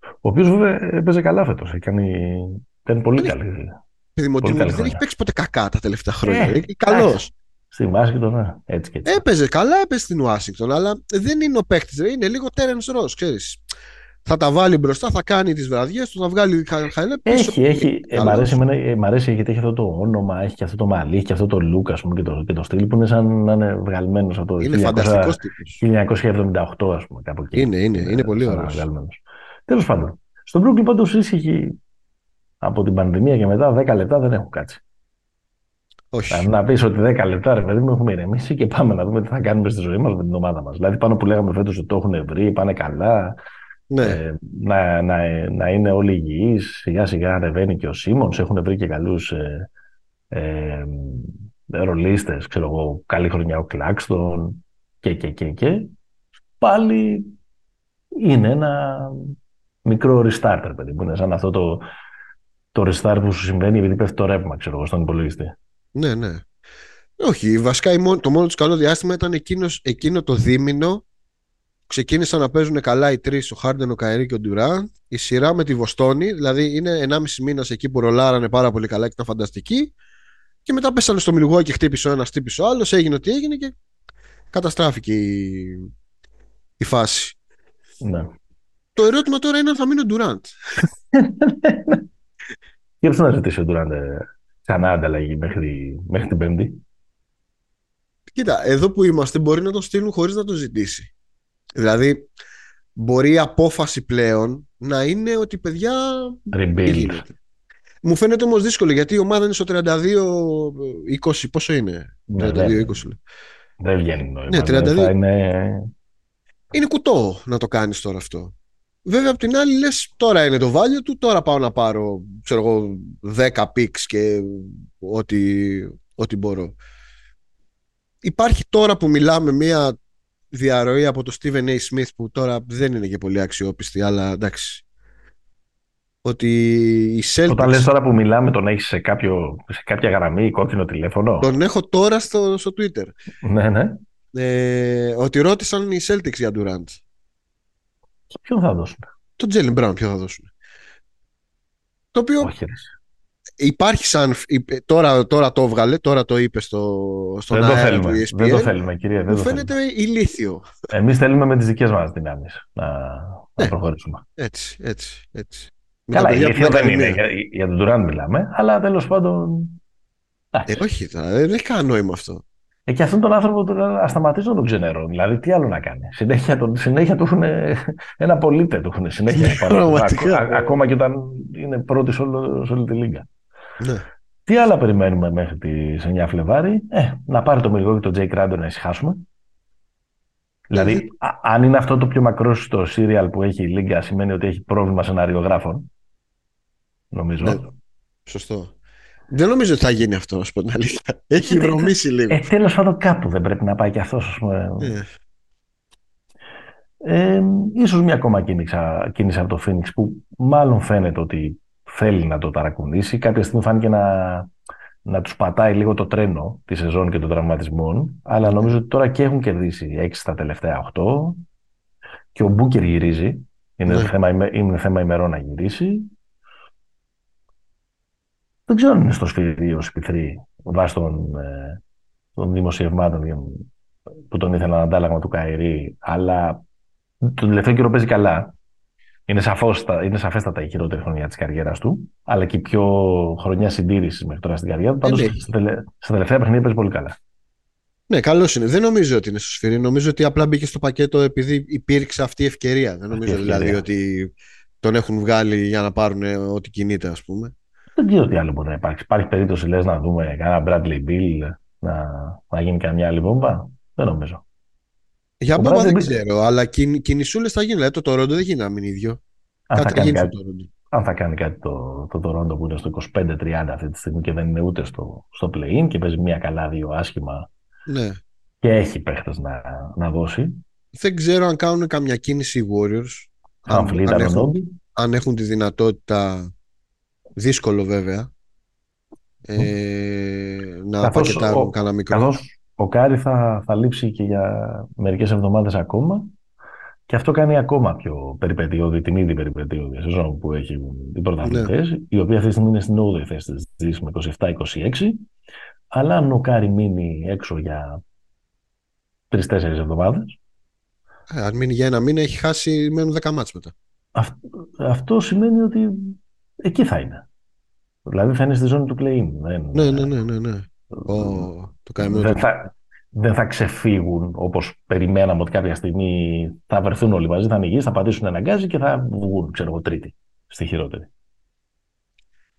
Ο οποίος βέβαια έπαιζε καλά φέτος. Ήταν πολύ καλή. Παιδί μου, δεν έχει παίξει ποτέ κακά τα τελευταία χρόνια. Ε, Καλός. Στη Ουάσιγκτον, ναι. Έτσι και έτσι. Έπαιζε καλά, έπαιζε στην Ουάσιγκτον, αλλά δεν είναι ο παίκτης. Είναι λίγο Terence Ross, ξέρεις. Θα τα βάλει μπροστά, θα κάνει τις βραδιές του, θα βγάλει χαϊλέ πίσω. Έχει, έχει. Ε, μ, αρέσει, ε, μ' αρέσει γιατί έχει αυτό το όνομα, έχει και αυτό το μαλλί, έχει και αυτό το look, ας πούμε, και το, και το στυλ που είναι σαν να είναι βγαλμένος από το είναι 1978, ας πούμε, κάπου εκεί. Είναι, είναι, είναι πολύ ωραίος. Τέλος πάντων. Στον Brooklyn πάντως ήσυχη από την πανδημία και μετά 10 λεπτά δεν έχουν κάτσει. Όχι. Να πεις ότι 10 λεπτά, ρε παιδί μου, έχουμε ηρεμήσει και πάμε να δούμε τι θα κάνουμε στη ζωή μας με την ομάδα μας. Δηλαδή, πάνω που λέγαμε φέτος ότι το έχουν βρει, πάνε καλά. Ναι. Ε, να, να, να είναι όλοι υγιείς. Σιγά σιγά ανεβαίνει και ο Σίμονς. Έχουν βρει και καλούς ε, ε, ρολίστες. Ξέρω εγώ, καλή χρονιά ο Κλάξτον και, και, και, και. Πάλι είναι ένα μικρό restart, παιδί μου. Είναι σαν αυτό το, το restart που σου συμβαίνει επειδή πέφτει το ρεύμα, ξέρω εγώ, στον υπολογιστή. Ναι, ναι. Όχι, βασικά το μόνο τους καλό διάστημα ήταν εκείνος, εκείνο το δίμηνο. Ξεκίνησαν να παίζουν καλά οι τρεις, ο Χάρντεν, ο Καερή και ο Ντουράν. Η σειρά με τη Βοστόνη, δηλαδή είναι 1,5 μήνας εκεί που ρολάρανε πάρα πολύ καλά και ήταν φανταστική. Και μετά πέσανε στο Μιλγό και χτύπησε ο ένας, χτύπησε ο άλλος, έγινε ό,τι έγινε και καταστράφηκε η, η φάση. Ναι. Το ερώτημα τώρα είναι αν θα μείνει ο Ντουράντ. Για να ζητήσει ο Ντουράντ ε, ξανά ανταλλαγή μέχρι, μέχρι την Πέμπτη. Κοίτα, εδώ που είμαστε μπορεί να τον στείλουν χωρίς να το ζητήσει. Δηλαδή, μπορεί η απόφαση πλέον να είναι ότι παιδιά. Rebuild. Μου φαίνεται όμως δύσκολο γιατί η ομάδα είναι στο 32-20. Πόσο είναι, 32-20. Ναι, δεν βγαίνει νόημα. Ναι, 32. Θα είναι... είναι κουτό να το κάνεις τώρα αυτό. Βέβαια, απ' την άλλη, λες τώρα είναι το value του, τώρα πάω να πάρω ξέρω εγώ, 10 picks και ό,τι, ό,τι μπορώ. Υπάρχει τώρα που μιλάμε μια διαρροή από το Steven A. Smith που τώρα δεν είναι και πολύ αξιόπιστη, αλλά εντάξει. Ότι η Celtics... Όταν λες τώρα που μιλάμε τον έχεις σε, κάποιο, σε κάποια γραμμή κόκκινο τηλέφωνο; Τον έχω τώρα στο, στο Twitter. Ναι, ναι. Ε, ότι ρώτησαν οι Celtics για Durant. Και ποιον θα δώσουν; Τον Jalen Brown ποιον θα δώσουν. Το οποίο Όχι, ρε. Υπάρχει σαν. Τώρα, τώρα το έβγαλε, τώρα το είπε στο, στον δεν το αέρα του θέλουμε. ESPN. Δεν το θέλουμε, κυρία. Δεν Μου το φαίνεται ηλίθιο. θέλουμε. Εμείς θέλουμε με τις δικές μας δυνάμεις να, Ναι. να προχωρήσουμε. Έτσι, έτσι, έτσι. Με τα Καλά, παιδιά που ηλίθιο δεν έκανε είναι. μία. Για, για τον Durant μιλάμε, αλλά τέλος πάντων... Ε, όχι, τώρα, δεν έχει κανένα νόημα αυτό. Ε, και αυτόν τον άνθρωπο τώρα ας σταματήσω να τον ξενερώ. Δηλαδή, τι άλλο να κάνει. Συνέχεια, τον, συνέχεια του έχουν ένα πολίτε. Του έχουν συνέχεια. Πραγματικά. Ακ- ακόμα και όταν είναι πρώτης σε, όλο, σε όλη τη λίγα. Ναι. Τι άλλα περιμένουμε μέχρι τις 9 Φλεβάρι; Ε, να πάρει το Μιλγό και τον Τζέι Κράντο να ησυχάσουμε. Δηλαδή, α- αν είναι αυτό το πιο μακρό στο serial που έχει η Λίγκα, σημαίνει ότι έχει πρόβλημα σεναριογράφων. Νομίζω. Ναι. Σωστό. Δεν νομίζω ότι θα γίνει αυτό, να σου πω την αλήθεια. Έχει βρωμίσει λίγο. Ε, τέλος πάντων, κάπου δεν πρέπει να πάει και αυτός. Ε, Ε, ίσως μια ακόμα κίνηση, κίνηση από το Phoenix που μάλλον φαίνεται ότι θέλει να το ταρακουνήσει. Κάποια στιγμή φάνηκε να, να τους πατάει λίγο το τρένο τη σεζόν και των τραυματισμών. Αλλά νομίζω ότι τώρα και έχουν κερδίσει 6 στα τελευταία 8 και ο Μπούκερ γυρίζει. Είναι, Ναι. θέμα, ημε- είναι θέμα ημερών να γυρίσει. Δεν ξέρω αν είναι στο σφυρί ο Σπιθρή βάσει των, ε, των δημοσιευμάτων για- που τον ήθελαν αντάλλαγμα του Καϊρή, αλλά τον τελευταίο καιρό παίζει καλά. Είναι, σαφώς, είναι σαφέστατα η χειρότερη χρονιά της καριέρας του, αλλά και η πιο χρονιά συντήρησης μέχρι τώρα στην καριέρα του. Πάντως, ναι. στα, τελε- στα τελευταία παιχνίδια παίζει πολύ καλά. ναι, καλός είναι. Δεν νομίζω ότι είναι στο σφυρί. Νομίζω ότι απλά μπήκε στο πακέτο επειδή υπήρξε αυτή η ευκαιρία. Δεν νομίζω ευκαιρία. δηλαδή ότι τον έχουν βγάλει για να πάρουν ε, ό,τι κινείται, ας πούμε. Δεν ξέρω τι άλλο μπορεί να υπάρξει. Υπάρχει περίπτωση, λες, να δούμε κανένα Bradley Bill, να, να γίνει καμιά άλλη βόμβα; Δεν νομίζω. Για Ο Μπόμπα Bradley δεν Beal- ξέρω, αλλά κιν, κινησούλες θα γίνουν. Δηλαδή το Τορόντο δεν γίνει να μείνει ίδιο. Αν θα, Κάτι θα κάνει γίνει στο κάτι, Τορόντο. αν θα κάνει κάτι το, το Toronto που είναι στο 25-30 αυτή τη στιγμή και δεν είναι ούτε στο, στο play-in και παίζει μία καλά, δύο άσχημα Ναι. και έχει παίχτες να, να δώσει. Δεν ξέρω αν κάνουν καμιά κίνηση οι Warriors. Αν Αν, φλήτα αν, τον έχουν, Νόμπι. αν έχουν τη δυνατότητα. Δύσκολο βέβαια. Ε, να Καθώς πακετάρουν ο- κανένα μικρό. Καθώς ο Κάρι θα, θα λείψει και για μερικές εβδομάδες ακόμα και αυτό κάνει ακόμα πιο περιπετειώδη την ήδη περιπετειώδη σεζόν που έχει οι πρωταθλητές, η οποία αυτή τη στιγμή είναι στην 8η θέση της Δύσης με 27-26 αλλά αν ο Κάρι μείνει έξω για τρεις-τέσσερις εβδομάδες Ε, αν μείνει για ένα μήνα, έχει χάσει. Μένουν 10 μάτς μετά. αυ- αυτό σημαίνει ότι εκεί θα είναι. Δηλαδή θα είναι στη ζώνη του play-in. Δεν, Ναι, ναι, ναι, ναι. ναι. Ω, το καημένο δεν, του. θα, δεν θα ξεφύγουν όπως περιμέναμε ότι κάποια στιγμή θα βρεθούν όλοι μαζί, θα είναι υγιείς, θα πατήσουν ένα γκάζι και θα βγουν, ξέρω εγώ, τρίτη στη χειρότερη.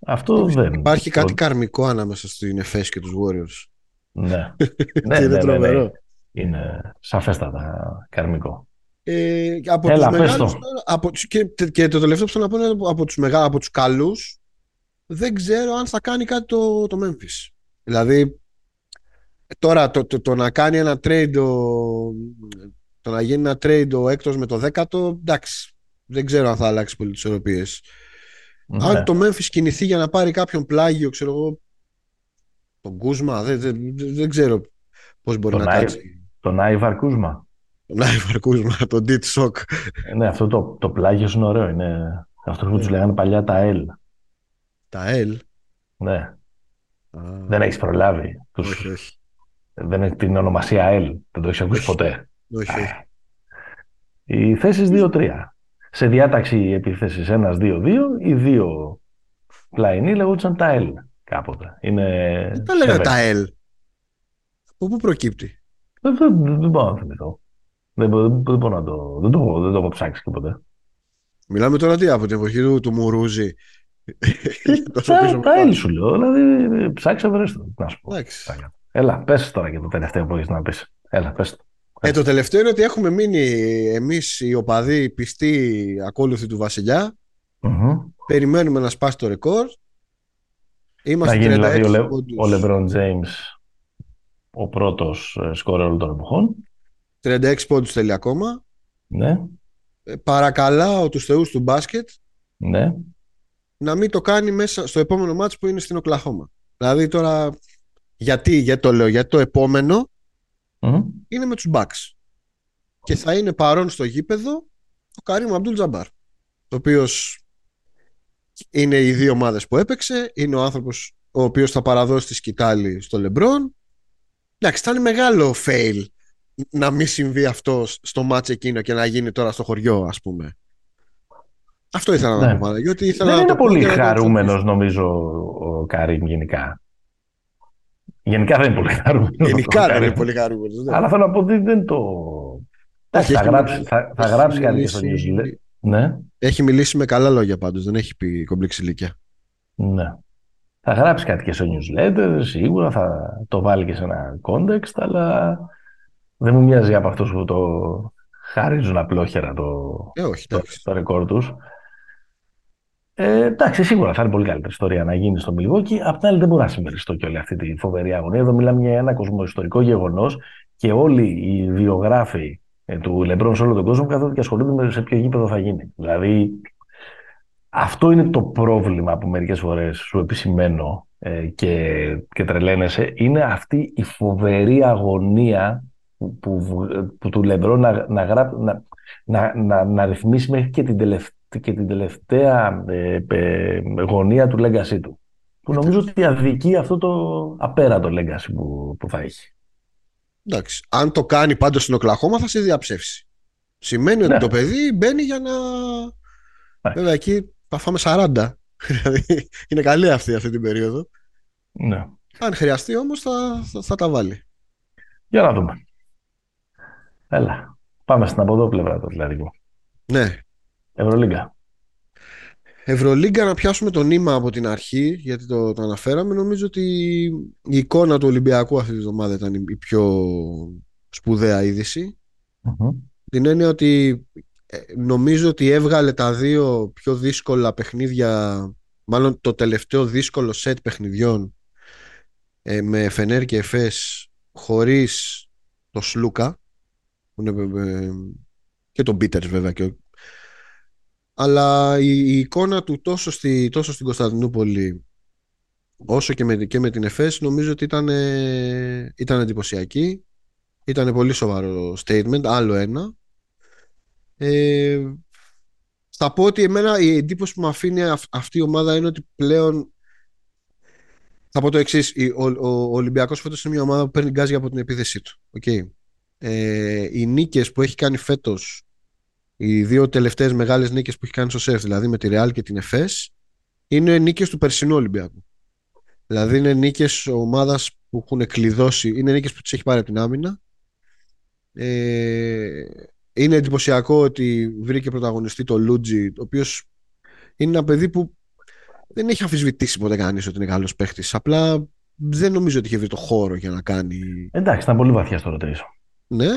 Αυτό δεν... Υπάρχει κάτι το- καρμικό ανάμεσα στην ΕΦΕΣ και τους Warriors. Ναι. Και ναι, είναι ναι, ναι, ναι. τρομερό. Είναι σαφέστατα καρμικό. Ε, και από Έλα, τους πες μεγάλους το. τώρα, από, τους- και, και το τελευταίο που θέλω να πω είναι από, από τους, μεγά, από τους καλούς δεν ξέρω αν θα κάνει κάτι το, το Memphis. Δηλαδή τώρα το, το, το να κάνει ένα trade ο, το να γίνει ένα trade ο έκτος με το δέκατο εντάξει δεν ξέρω αν θα αλλάξει πολύ τις ισορροπίες. Ναι. Αν το Memphis κινηθεί για να πάρει κάποιον πλάγιο ξέρω εγώ τον Κούσμα δεν, δεν, δεν, δεν ξέρω πώς μπορεί Τον να Άι- κάτσει Τον Άιβαρ Κούσμα. τον Άιβαρ Κούσμα τον Dit Shock Ε, Ναι, αυτό το, το πλάγιο είναι ωραίο. Είναι αυτός που τους λέγανε παλιά τα L. τα L Ναι, Α, δεν έχεις προλάβει. Τους, όχι, όχι. Δεν έχεις την ονομασία ΑΕΛ. Δεν το έχεις ακούσει ποτέ. Όχι, όχι. Οι θέσεις 2-3. Σε διάταξη επίθεση 1-2-2, οι δύο πλαϊνοί λέγονταν τα ΕΛ κάποτε. Είναι Δεν τα λέγανε τα ΕΛ. Από πού προκύπτει; Δεν, δεν, δεν μπορώ να θυμηθώ. Δεν, δεν, δεν μπορώ να το. Δεν το, έχω- δεν το έχω ψάξει και ποτέ. Μιλάμε τώρα τι από την εποχή του, του Μουρούζη. Τόσο Τα, πίσω τα μετά. ΕΛ σου λέω. Δηλαδή, ψάξε βρες το. Να σου πω. Εντάξει. Έλα, πες τώρα και το τελευταίο που έχεις να πεις. Έλα, πες το. Ε, το τελευταίο είναι ότι έχουμε μείνει εμείς οι οπαδοί πιστοί ακόλουθοι του Βασιλιά. Μμμ. Περιμένουμε να σπάσει το ρεκόρ. Να Είμαστε γίνει 36 δηλαδή ο, Λε, πόντους. ο LeBron James ο πρώτος ε, σκόρερ όλων των εποχών. 36 πόντους θέλει ακόμα. Ναι, Ε, παρακαλάω τους θεούς του μπάσκετ ναι. Να μην το κάνει μέσα στο επόμενο μάτς που είναι στην Οκλαχώμα. Δηλαδή τώρα, γιατί, γιατί το λέω, γιατί το επόμενο Μμμ. είναι με τους Bucks. Και θα είναι παρόν στο γήπεδο ο Καρύμ Αμπτούλ Τζαμπάρ. Ο οποίος είναι οι δύο ομάδες που έπαιξε. Είναι ο άνθρωπος ο οποίος θα παραδώσει τη σκητάλη στο Λεμπρόν. Εντάξει, θα είναι μεγάλο fail να μην συμβεί αυτό στο μάτς εκείνο και να γίνει τώρα στο χωριό, ας πούμε. Αυτό ήθελα να Ναι. πω πάρα. Γιατί ήθελα Δεν να είναι το πω πολύ για να το χαρούμενος νομίζω ο Καρύμ γενικά. Γενικά δεν είναι πολύ χαρούμενος. Γενικά ο δεν Καρύμ. είναι πολύ χαρούμενος. ναι. Αλλά θέλω να πω ότι δεν το... Εντάξει, θα έχει γράψει, μιλήσει- θα, θα έχει γράψει κάτι και στο μιλήσει- newsletter. Ναι, Έχει μιλήσει με καλά λόγια πάντως, δεν έχει πει κομπλέξη ηλικία. ναι. Θα γράψει κάτι και στο newsletter, σίγουρα θα το βάλει και σε ένα context, αλλά δεν μου μοιάζει από αυτούς που το χαρίζουν απλόχερα το, Ε, όχι, το, εντάξει. το ρεκόρ τους. Ε, εντάξει, σίγουρα θα είναι πολύ καλύτερη ιστορία να γίνει στο Μιλγόκι. Απ' την άλλη, δεν μπορώ να συμμεριστώ και όλη αυτή τη φοβερή αγωνία. Εδώ μιλάμε για ένα κοσμοϊστορικό γεγονός και όλοι οι βιογράφοι ε, του Λεμπρόν σε όλο τον κόσμο καθόλου και ασχολούνται με σε ποιο γήπεδο θα γίνει. Δηλαδή, αυτό είναι το πρόβλημα που μερικές φορές σου επισημαίνω ε, και, και τρελαίνεσαι. Είναι αυτή η φοβερή αγωνία που, που, που του Λεμπρόν να, να, γρά- να, να, να, να ρυθμίσει μέχρι και την τελευταία, και την τελευταία ε, ε, γωνία του legacy του. Που νομίζω ότι αδικεί αυτό το απέρατο legacy που, που θα έχει. Εντάξει. Αν το κάνει πάντως στην Οκλαχώμα θα σε διαψεύσει. Σημαίνει ότι Ναι. το παιδί μπαίνει για να. Βέβαια εκεί θα φάμε 40. Δηλαδή είναι καλή αυτή αυτή την περίοδο. Ναι. Αν χρειαστεί όμως θα, θα, θα τα βάλει. Για να δούμε. Έλα. Πάμε στην από εδώ πλευρά του Ατλαντικού. Ναι. Ευρωλίγκα. Ευρωλίγκα να πιάσουμε το νήμα από την αρχή γιατί το, το αναφέραμε νομίζω ότι η εικόνα του Ολυμπιακού αυτή τη εβδομάδα ήταν η η πιο σπουδαία είδηση Μμμ. την έννοια ότι ε, νομίζω ότι έβγαλε τα δύο πιο δύσκολα παιχνίδια μάλλον το τελευταίο δύσκολο σετ παιχνιδιών ε, με Φενέρ και Εφές χωρίς το Σλούκα που είναι, ε, και τον Πίτερς βέβαια και ο- αλλά η, η εικόνα του τόσο, στη, τόσο στην Κωνσταντινούπολη όσο και με, και με την ΕΦΕΣ νομίζω ότι ήταν, ε, ήταν εντυπωσιακή ήταν πολύ σοβαρό statement άλλο ένα ε, θα πω ότι εμένα η εντύπωση που μου αφήνει αυ- αυτή η ομάδα είναι ότι πλέον θα πω το εξής. Ο, ο, ο Ολυμπιακός φέτος είναι μια ομάδα που παίρνει γκάζι από την επίθεσή του. Okay. Ε, οι νίκες που έχει κάνει φέτος οι δύο τελευταίες μεγάλες νίκες που έχει κάνει στο ΣΕΦ δηλαδή με τη Real και την ΕΦΕΣ είναι νίκες του περσινού Ολυμπιακού. Δηλαδή είναι νίκες ομάδας που έχουν κλειδώσει, είναι νίκες που τις έχει πάρει από την άμυνα. Ε, είναι εντυπωσιακό ότι βρήκε πρωταγωνιστή το Λούτζι, ο οποίος είναι ένα παιδί που δεν έχει αμφισβητήσει ποτέ κανείς ότι είναι καλός παίχτης. Απλά δεν νομίζω ότι είχε βρει το χώρο για να κάνει Εντάξει, ήταν πολύ βαθιά στο rotation. ναι.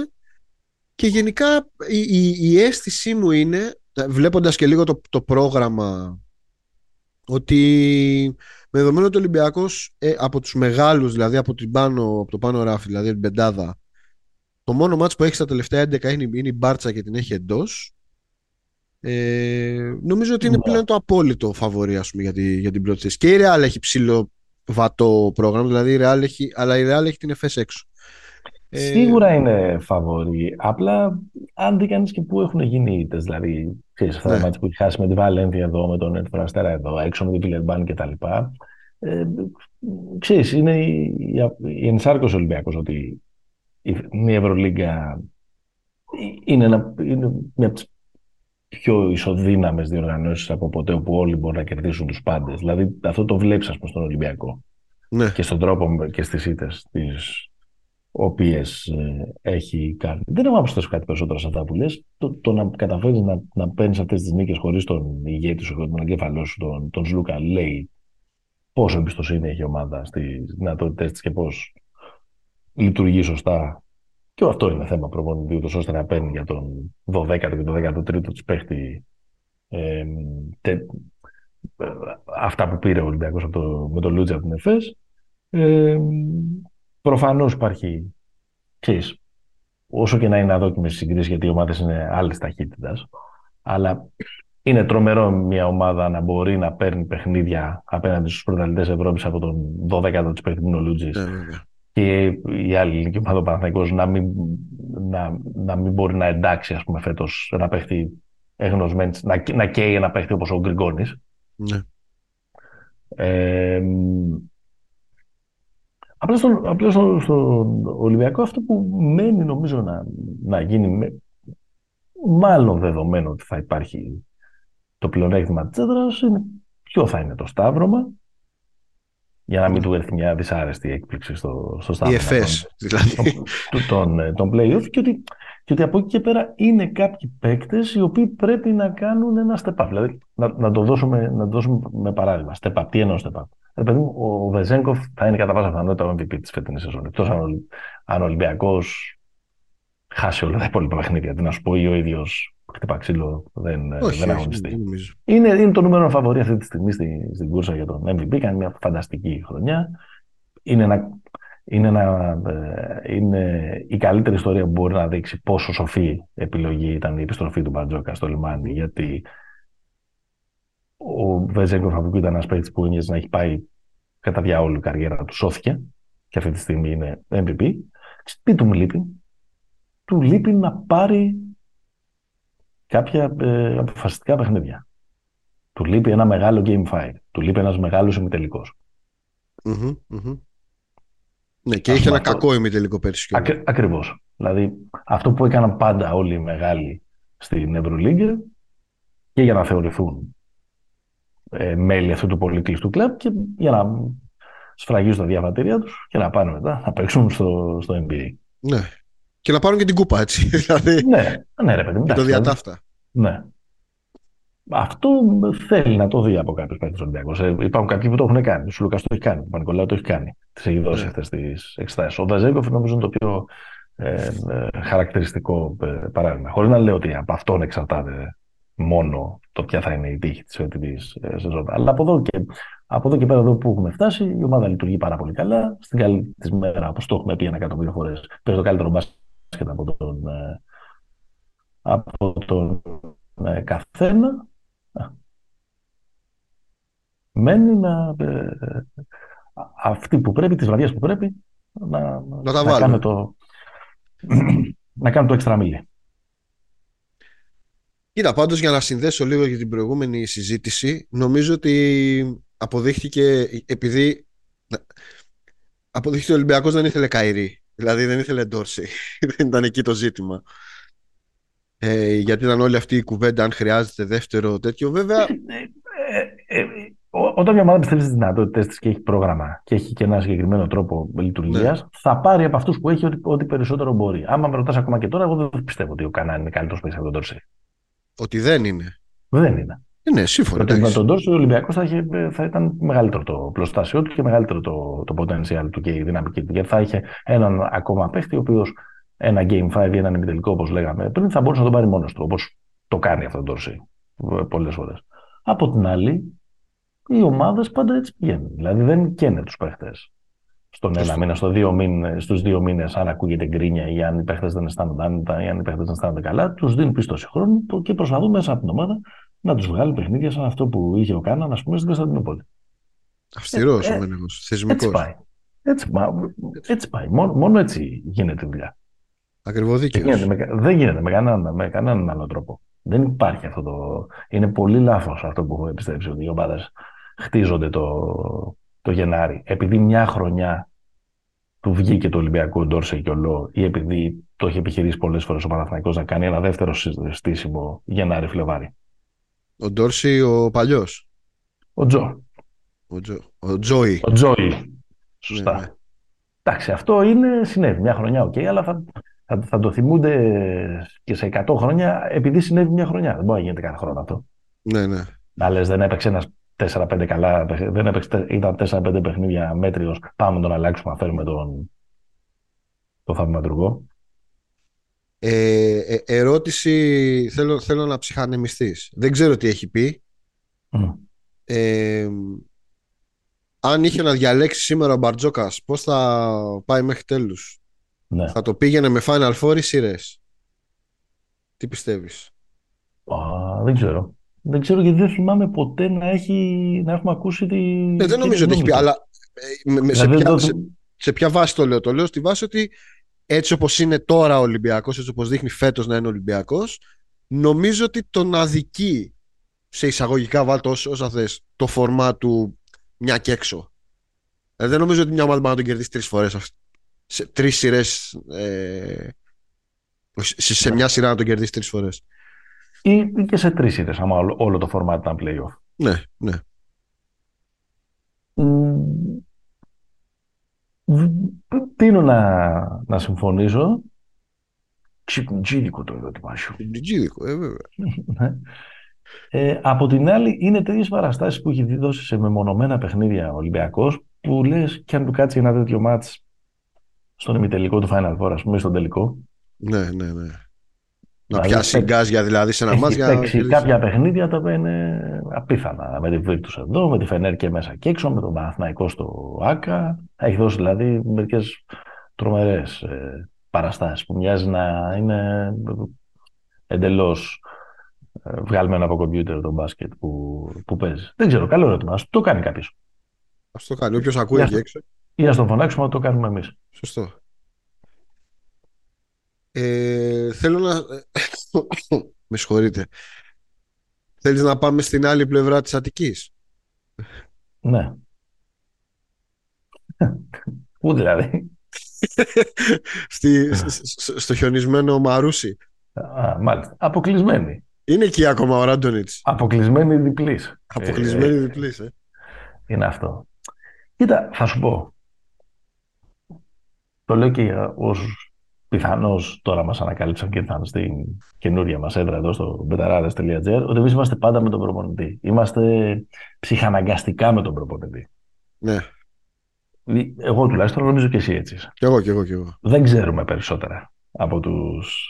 Και γενικά η, η, η αίσθησή μου είναι, βλέποντας και λίγο το, το πρόγραμμα, ότι με δεδομένο ότι ο Ολυμπιακός ε, από τους μεγάλους, δηλαδή από, την πάνω, από το πάνω ράφι, δηλαδή την πεντάδα, το μόνο μάτς που έχει στα τελευταία 11 είναι, είναι η Μπάρτσα και την έχει εντός. Ε, νομίζω ότι είναι Ναι. πλέον το απόλυτο φαβορή ας πούμε, για, τη, για την πρώτη θέση. Και η Real έχει ψηλό βατό πρόγραμμα, δηλαδή η Real έχει, αλλά η Real έχει την FS έξω. Ε, Σίγουρα είναι φαβορή. Απλά αν δει κανείς και πού έχουν γίνει οι ήττες, δηλαδή ξέρεις, αυτά τα Ναι. μάτια που έχει χάσει με τη Βαλένθια εδώ, με τον Ερυθρό Αστέρα εδώ, έξω με την Πιλερμπάν κτλ. Ε, ξέρεις, είναι η, η, η ενσάρκωση Ολυμπιακός ότι η, η Ευρωλίγκα είναι, ένα, είναι μια από τις πιο ισοδύναμες διοργανώσεις από ποτέ όπου όλοι μπορούν να κερδίσουν τους πάντες. Δηλαδή αυτό το βλέπεις ας πούμε στον Ολυμπιακό ναι. και στον τρόπο και στις ήττες τις οποίες ε, έχει κάνει. Δεν έχω να προσθέσω κάτι περισσότερο σε αυτά που λες. Το, το να καταφέρεις να, να παίρνεις αυτές τις νίκες χωρίς τον ηγέτη σου, τον εγκέφαλό σου, τον, τον Σλούκα, λέει πόσο εμπιστοσύνη έχει η ομάδα στις δυνατότητες της και πώς λειτουργεί σωστά και αυτό είναι θέμα προπονητή, ούτως ώστε να παίρνει για τον 12ο και τον 13ο της παίχτη ε, τε, αυτά που πήρε ο Ολυμπιακός από το, με τον Λούτζα από την ΕΦΕΣ. Ε, προφανώς υπάρχει, ξέρεις, όσο και να είναι αδόκιμες συγκρίσεις, γιατί οι ομάδες είναι άλλης ταχύτητας, αλλά είναι τρομερό μια ομάδα να μπορεί να παίρνει παιχνίδια απέναντι στους πρωταθλητές Ευρώπης από τον 12ο της παίχτη του Λούτζης και η άλλη ελληνική ομάδα, ο Παναθηναϊκός, να μην, να, να μην μπορεί να εντάξει, ας πούμε, φέτος ένα παίχτη εγνωσμένο, να, να καίει ένα παίχτη όπως ο Γκριγκόνης. Ναι. Ε, απλά στον, απλά στο, στο Ολυμπιακό αυτό που μένει νομίζω να, να γίνει με, μάλλον δεδομένο ότι θα υπάρχει το πλεονέκτημα της έδρας είναι ποιο θα είναι το σταύρωμα για να μην του έρθει μια δυσάρεστη έκπληξη στο, στο στάδιο. Η ΕΦΕΣ, δηλαδή. Τον, τον, play-off και ότι, και ότι από εκεί και πέρα είναι κάποιοι παίκτες οι οποίοι πρέπει να κάνουν ένα step up. Δηλαδή, να, να, το, δώσουμε, να το δώσουμε με παράδειγμα. Step up. Τι εννοώ step up. Δηλαδή, ο Βεζέγκοφ θα είναι κατά πάσα πιθανότητα ο MVP της φετινής σεζόν. Εκτός αν, αν ο Ολυμπιακός χάσει όλα τα υπόλοιπα παιχνίδια. Τι να σου πω, ή ο ίδιος χτυπά ξύλο, δεν, όχι, δεν αγωνιστεί. Είναι, είναι το νούμερο φαβορή αυτή τη στιγμή στην, στην κούρσα για τον MVP. Κάνει μια φανταστική χρονιά. Είναι, ένα, είναι, ένα, ε, είναι η καλύτερη ιστορία που μπορεί να δείξει πόσο σοφή επιλογή ήταν η επιστροφή του Μπαρτζόκα στο λιμάνι. Γιατί ο Βεζέγκοφ από ήταν ένας παίκτης που είναι να έχει πάει κατά διάολο η καριέρα του, σώθηκε και αυτή τη στιγμή είναι MVP. Τι του λείπει, του λείπει να πάρει κάποια ε, αποφασιστικά παιχνίδια. Του λείπει ένα μεγάλο Game 5. Του λείπει ένας μεγάλος ημιτελικός. Mm-hmm, Ναι, και είχε ένα κακό ημιτελικό πέρσι. Ακ, ακριβώς. Δηλαδή, αυτό που έκαναν πάντα όλοι οι μεγάλοι στην Ευρωλίγκη και για να θεωρηθούν ε, μέλη αυτού του πολύ κλειστού κλαμπ και για να σφραγίζουν τα διαβατήρια τους και να πάνε μετά να παίξουν στο, στο NBA. Ναι. Και να πάρουν και την κούπα, έτσι. Δηλαδή, ναι, ναι, ρε παιδί. Και το διατάφτα. Ναι. Αυτό θέλει να το δει από κάποιους παίκτες Ολυμπιακού. Ε, υπάρχουν κάποιοι που το έχουν κάνει. Ο Σουλούκα το έχει κάνει. Ο Πανικολάου το έχει κάνει. Τις έχει δώσει ναι. αυτές τις εξετάσεις. Ο Δαζέγκοφ νομίζω είναι το πιο ε, ε, χαρακτηριστικό ε, παράδειγμα. Χωρίς να λέω ότι από αυτόν εξαρτάται μόνο το ποια θα είναι η τύχη της φετινής ε, σεζόν. Αλλά από εδώ, και, από εδώ και πέρα εδώ που έχουμε φτάσει, η ομάδα λειτουργεί πάρα πολύ καλά. Στην καλή της μέρα, όπως το έχουμε πει ένα εκατομμύριο φορές, παίζει το καλύτερο μπάσκετ από τον, ε, από τον ε, καθένα μένει να ε, αυτοί που πρέπει, τις βραδιές που πρέπει να, να, τα να κάνουν το να κάνουν το έξτρα μίλη. Κοίτα, πάντως για να συνδέσω λίγο για την προηγούμενη συζήτηση, νομίζω ότι αποδείχτηκε επειδή αποδείχτηκε ο Ολυμπιακός δεν ήθελε Καϊρή Δηλαδή δεν ήθελε Ντόρση. δεν ήταν εκεί το ζήτημα. Ε, γιατί ήταν όλη αυτή η κουβέντα αν χρειάζεται δεύτερο τέτοιο. Βέβαια. Ε, ε, ε, όταν μια ομάδα πιστεύεις στις δυνατότητες της και έχει πρόγραμμα και έχει και ένα συγκεκριμένο τρόπο λειτουργίας, ναι. θα πάρει από αυτούς που έχει ό,τι, ό,τι περισσότερο μπορεί. Άμα με ρωτάς ακόμα και τώρα, εγώ δεν πιστεύω ότι ο Κανάν είναι καλύτερος παίκτης από τον Ντόρση. Ότι δεν είναι. Δεν είναι. Ναι, σύμφωνα. Ότι με τον Τόρσο ο Ολυμπιακός θα, θα ήταν μεγαλύτερο το πλωστάσιο του και μεγαλύτερο το, το potential του και η δυναμική του. Γιατί θα είχε έναν ακόμα παίχτη, ο οποίος ένα Game 5 ή έναν ημιτελικό, όπως λέγαμε πριν, θα μπορούσε να το πάρει μόνος του. Όπως το κάνει αυτό το Τόρσι πολλές φορές. Από την άλλη, οι ομάδες πάντα έτσι πηγαίνουν. Δηλαδή δεν καίνε τους παίχτες στον ένα μήνα, στο δύο μήνε, στους δύο μήνες αν ακούγεται γκρίνια ή αν οι παίχτες δεν αισθάνονται άνετα ή αν οι παίχτες δεν αισθάνονται καλά, τους δίνουν πίστοση χρόνου και προσπαθούν μέσα από την ομάδα να τους βγάλει παιχνίδια σαν αυτό που είχε ο Κάναν, ας πούμε, στην Κωνσταντινούπολη. Αυστηρός ε, ο Μένεγο. Θεσμικός. Έτσι πάει. Έτσι, έτσι πάει. Μόνο, μόνο έτσι γίνεται η δουλειά. Ακριβώς δίκαιος. Δεν γίνεται με κανέναν, με κανέναν άλλο τρόπο. Δεν υπάρχει αυτό το. Είναι πολύ λάθος αυτό που έχω πιστέψει ότι οι ομάδες χτίζονται το, το Γενάρη, επειδή μια χρονιά του βγήκε το Ολυμπιακό Ντόρσε και ολό ή επειδή το έχει επιχειρήσει πολλές φορές ο Παναθηναϊκός να κάνει ένα δεύτερο στήσιμο Γενάρη-Φλεβάρη. Ο Ντόρση ο παλιός; Ο Τζο. Ο, Τζο... ο Τζόι. Ο Τζόι. Σωστά. Ναι, ναι. Εντάξει, αυτό είναι συνέβη μια χρονιά, οκ, okay, αλλά θα, θα, θα, το θυμούνται και σε 100 χρόνια επειδή συνέβη μια χρονιά. Δεν μπορεί να γίνεται κάθε χρόνο αυτό. Ναι, ναι. Να λες, δεν έπαιξε ένας 4-5 καλά, δεν έπαιξε, ήταν 4-5 παιχνίδια μέτριος. Πάμε να τον αλλάξουμε, να φέρουμε τον, τον θαυματουργό. Ε, ε, ερώτηση θέλω, θέλω να ψυχανεμιστείς. Δεν ξέρω τι έχει πει. Ε, αν είχε να διαλέξει σήμερα ο Μπαρτζόκας πώς θα πάει μέχρι τέλους; Ναι. Θα το πήγαινε με Final Four ή σειρές. Τι πιστεύεις; Α, δεν ξέρω. Δεν ξέρω γιατί δεν θυμάμαι ποτέ να, έχει, να έχουμε ακούσει τη. Ναι, δεν νομίζω ότι έχει πει, αλλά ε, με, σε, δηλαδή ποια, σε, σε ποια βάση το λέω. Το λέω στη βάση ότι έτσι όπως είναι τώρα ο Ολυμπιακός, έτσι όπως δείχνει φέτος να είναι Ολυμπιακός, νομίζω ότι τον αδικεί σε εισαγωγικά βάλτο όσα θες το φορμά του μια και έξω. Ε, δεν νομίζω ότι μια ομάδα μπορεί να τον κερδίσει τρεις φορές σε τρεις σειρές ε, σε, σε μια σειρά να τον κερδίσει τρεις φορές. Ή, και σε τρεις σειρές, άμα όλο, όλο το φορμά ήταν playoff. Ναι, ναι. Τίνω να, να συμφωνήσω. Ξυπνιτζίδικο το ερώτημά σου. Ξυπνιτζίδικο, ε, βέβαια. Ναι. ε, από την άλλη, είναι τέτοιες παραστάσεις που έχει δώσει σε μεμονωμένα παιχνίδια ο Ολυμπιακός, που λες και αν του κάτσει ένα τέτοιο μάτς στον ημιτελικό του Final Four, ας πούμε, στον τελικό. Ναι, ναι, ναι. Να δηλαδή, πιάσει γκάζια δηλαδή σε ένα μάτς για να κάποια παιχνίδια τα οποία είναι απίθανα. Με τη Βίρτους εδώ, με τη Φενέρ και μέσα και έξω, με τον Παναθηναϊκό στο ΆΚΑ. Έχει δώσει δηλαδή μερικές τρομερές ε, παραστάσεις που μοιάζει να είναι εντελώς ε, βγαλμένο από κομπιούτερ το μπάσκετ που, που παίζει. Δεν ξέρω, καλό ερώτημα. Α το κάνει κάποιος. Α το κάνει. Όποιος ακούει εκεί έξω. Ή α το φωνάξουμε να το κάνουμε εμείς. Σωστό. Ε, θέλω να... Με συγχωρείτε. Θέλεις να πάμε στην άλλη πλευρά της Αττικής; Ναι. Πού δηλαδή; Στη, στο χιονισμένο Μαρούσι. Α, μάλιστα. Αποκλεισμένη. Είναι εκεί ακόμα ο Ράντονιτς. Αποκλεισμένη διπλής. Αποκλεισμένη ε, διπλής, ε. Είναι αυτό. Κοίτα, θα σου πω. Το λέω και για όσους πιθανώς τώρα μας ανακάλυψαν και ήρθαν στην καινούρια μας έδρα εδώ στο betarades.gr ότι εμείς είμαστε πάντα με τον προπονητή. Είμαστε ψυχαναγκαστικά με τον προπονητή. Ναι. Εγώ τουλάχιστον νομίζω και εσύ έτσι. Κι εγώ, κι εγώ, κι εγώ. Δεν ξέρουμε περισσότερα από τους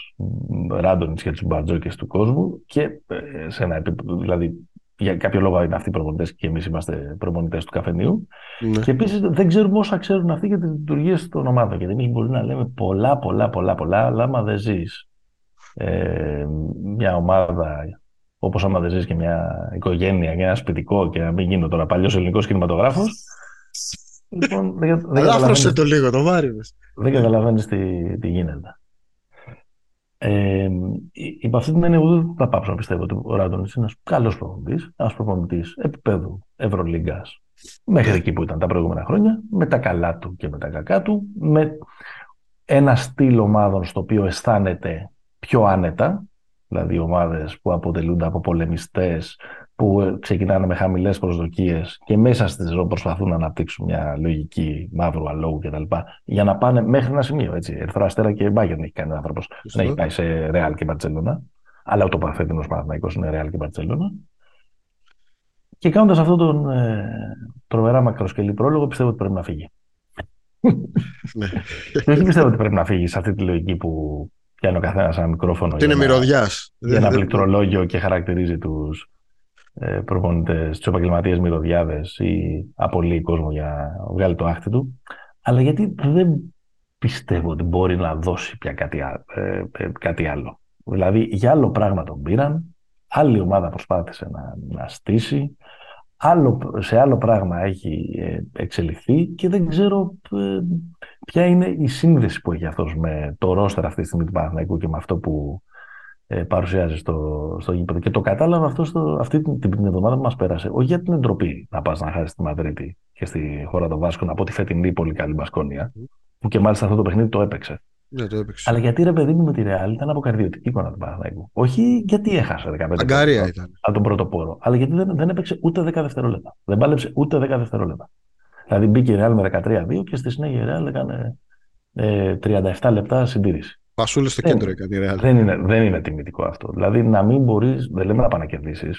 Ράντονιτ και τους Μπαρτζόκες του κόσμου και ε, σε ένα επίπεδο, δηλαδή για κάποιο λόγο είναι αυτοί οι προπονητές και εμείς είμαστε προπονητές του καφενείου. Ναι. Και επίσης δεν ξέρουμε όσα ξέρουν αυτοί για τις λειτουργίες των ομάδων. Γιατί εμείς μπορεί να λέμε πολλά, πολλά, πολλά, πολλά, αλλά άμα δεν ζεις ε, μια ομάδα όπως άμα δεν ζεις και μια οικογένεια και ένα σπιτικό και να μην γίνει τώρα παλιός ελληνικός κινηματογράφος. λοιπόν, δεν, δεν το λίγο, το βάρη Δεν καταλαβαίνεις τι, τι γίνεται. Ε, υπ' αυτή την έννοια, δεν θα πάψω να πιστεύω ότι ο Ράντον είναι ένας καλός προπονητής, ένας προπονητής επίπεδου Ευρωλίγκας μέχρι εκεί που ήταν τα προηγούμενα χρόνια, με τα καλά του και με τα κακά του, με ένα στυλ ομάδων στο οποίο αισθάνεται πιο άνετα, δηλαδή ομάδες που αποτελούνται από πολεμιστές, που ε, ξεκινάνε με χαμηλές προσδοκίες και μέσα στη ζωή προσπαθούν να αναπτύξουν μια λογική μαύρου αλόγου κτλ. Για να πάνε μέχρι ένα σημείο. Έτσι. Ερθρό Αστέρα και Μπάγκερ έχει κάνει ο άνθρωπο. Δεν έχει πάει σε Ρεάλ και Μπαρσελόνα. Αλλά ο Παθέτηνο Παναθηναϊκός είναι Ρεάλ και Μπαρσελόνα. Και κάνοντας αυτόν τον ε, τρομερά μακροσκελή πρόλογο, πιστεύω ότι πρέπει να φύγει. Ναι. Δεν πιστεύω ότι πρέπει να φύγει σε αυτή τη λογική που πιάνει ο καθένας ένα μικρόφωνο. είναι μυρωδιάς. Για ένα πληκτρολόγιο και χαρακτηρίζει τους ε, προπονητέ, του επαγγελματίες μυρωδιάδες ή απολύει κόσμο για να βγάλει το άχτη του. Αλλά γιατί δεν πιστεύω ότι μπορεί να δώσει πια κάτι, ε, ε, κάτι άλλο. Δηλαδή για άλλο πράγμα τον πήραν, άλλη ομάδα προσπάθησε να, να στήσει, άλλο, σε άλλο πράγμα έχει εξελιχθεί και δεν ξέρω ποια είναι η σύνδεση που έχει αυτός με το ρόστερ αυτή τη στιγμή του Παναθηναϊκού και με αυτό που ε, παρουσιάζει στο, στο γήπεδο. Και το κατάλαβα αυτό στο, αυτή την, την, εβδομάδα που μας πέρασε. Όχι για την εντροπή να πας να χάσεις τη Μαδρίτη και στη χώρα των Βάσκων από τη φετινή πολύ καλή Μπασκόνια, που και μάλιστα αυτό το παιχνίδι το έπαιξε. Ναι, το έπαιξε. Αλλά γιατί ρε παιδί μου με τη Ρεάλ ήταν αποκαρδιωτική εικόνα του Παναθηναϊκού. Όχι γιατί έχασε 15 Αγκάρια ήταν. Από τον πρώτο πόρο. Αλλά γιατί δεν, δεν έπαιξε ούτε 10 δευτερόλεπτα. Δεν πάλεψε ούτε 10 δευτερόλεπτα. Δηλαδή μπήκε η Ρεάλ με 13-2 και στη συνέχεια η Ρεάλ έκανε ε, 37 λεπτά συντήρηση. Πασούλες στο κέντρο έκανε η Ρεάλ. Δεν είναι, δεν είναι τιμητικό αυτό. Δηλαδή να μην μπορείς, δεν λέμε να πανακερδίσει,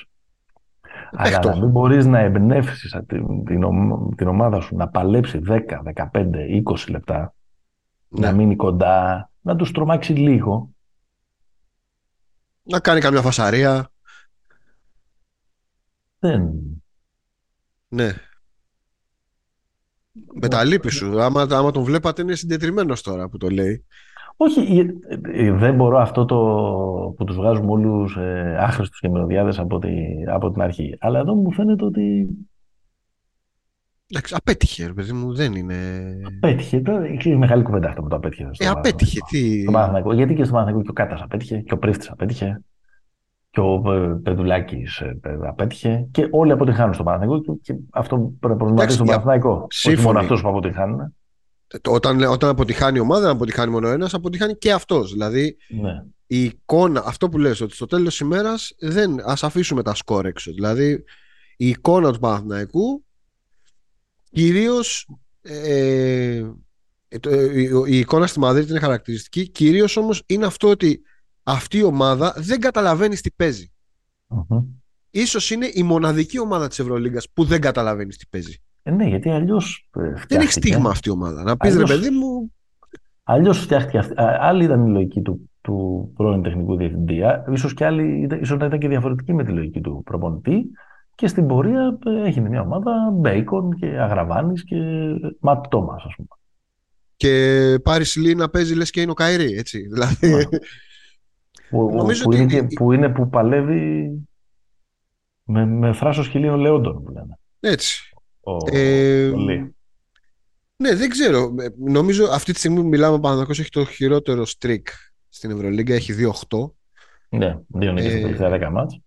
αλλά να μην μπορείς να εμπνεύσεις την, την, την, ομάδα σου να παλέψει 10, 15, 20 λεπτά, ναι. να μείνει κοντά, να τους τρομάξει λίγο. Να κάνει καμιά φασαρία. Δεν. Ναι. Με τα λύπη σου. Άμα, άμα τον βλέπατε είναι συντετριμένος τώρα που το λέει. Όχι, ε, ε, δεν μπορώ αυτό το που τους βγάζουμε όλους ε, άχρηστους και μελωδιάδες από, τη, από την αρχή. Αλλά εδώ μου φαίνεται ότι... Εντάξει, απέτυχε, ρε παιδί μου, δεν είναι... Απέτυχε, τώρα είναι μεγάλη κουβέντα αυτό που το απέτυχε. Στο ε, απέτυχε, τι... Στο γιατί και στο Παναθηναϊκό και ο Κάτας απέτυχε, και ο Πρίφτης απέτυχε, και ο ε, Πεδουλάκης απέτυχε, και όλοι αποτυχάνουν στο Παναθηναϊκό και, αυτό πρέπει να προβληματίσει στον Παναθηναϊκό. Όχι μόνο αυτούς που αποτυχάνουν όταν, όταν αποτυχάνει η ομάδα, δεν αποτυχάνει μόνο ένας, αποτυχάνει και αυτός. Δηλαδή, ναι. η εικόνα, αυτό που λες, ότι στο τέλος της ημέρας δεν. Α αφήσουμε τα σκόρ έξω. Δηλαδή, η εικόνα του Παναθηναϊκού κυρίως. Ε, ε, η εικόνα στη Μαδρίτη είναι χαρακτηριστική. Κυρίως όμως είναι αυτό ότι αυτή η ομάδα δεν καταλαβαίνει τι παίζει. Mm-hmm. Ίσως είναι η μοναδική ομάδα της Ευρωλίγκας που δεν καταλαβαίνει τι παίζει. Ε, ναι, γιατί αλλιώς. Ε, δεν έχει στίγμα αυτή η ομάδα. Να πεις ρε παιδί μου. Αλλιώς φτιάχτηκε αυτή. Άλλη ήταν η λογική του, του πρώην τεχνικού διευθυντή. σω και άλλη, ίσως να ήταν και διαφορετική με τη λογική του προπονητή. Και στην πορεία ε, έγινε μια ομάδα Μπέικον και Αγραβάνης και Ματ Τόμας, ας πούμε. Και πάρει Λί να παίζει λες και είναι ο Καηρή, έτσι. Δηλαδή. Που, που, είναι, που είναι που παλεύει με, με θράσος χιλίων λεόντων που λένε. Έτσι ε, ναι, δεν ξέρω. Ε, νομίζω αυτή τη στιγμή που μιλάμε ο Παναθηναϊκός έχει το χειρότερο streak στην Ευρωλίγκα. Έχει 2-8. Ναι, δύο νίκες στα τελευταία 10 μάτς.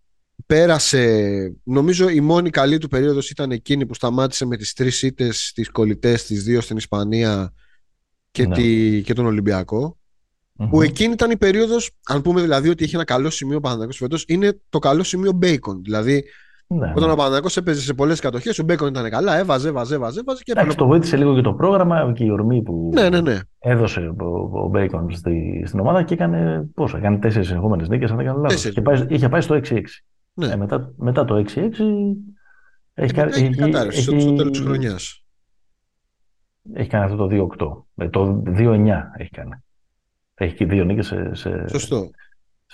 Πέρασε, νομίζω η μόνη καλή του περίοδος ήταν εκείνη που σταμάτησε με τις τρεις ήττες στις κολλητές, τις δύο στην Ισπανία και, ναι. τη, και τον Ολυμπιακό. Mm-hmm. Που εκείνη ήταν η περίοδος, αν πούμε δηλαδή ότι έχει ένα καλό σημείο ο Παναθηναϊκός φέτος, είναι το καλό σημείο Bacon. Δηλαδή ναι, Όταν ναι. ο Παναγιώ έπαιζε σε πολλές κατοχές, ο Μπέκον ήταν καλά, έβαζε, έβαζε, έβαζε. έβαζε και Εντάξει, το βοήθησε λίγο και το πρόγραμμα και η ορμή που ναι, ναι, ναι. έδωσε ο, ο Μπέικον στη, στην ομάδα και έκανε πόσο, έκανε τέσσερις συνεχόμενε νίκες, αν δεν κάνω λάθος. Και πάει, είχε πάει στο 6-6. Ναι. Ε, μετά, μετά το 6-6 έχει κάνει. Έχει, κατάρρευση έχει, στο τέλος της χρονιάς. Έχει κάνει αυτό το 2-8. Ε, το 2-9 έχει κάνει. Έχει και δύο νίκες σε, σε, Σωστό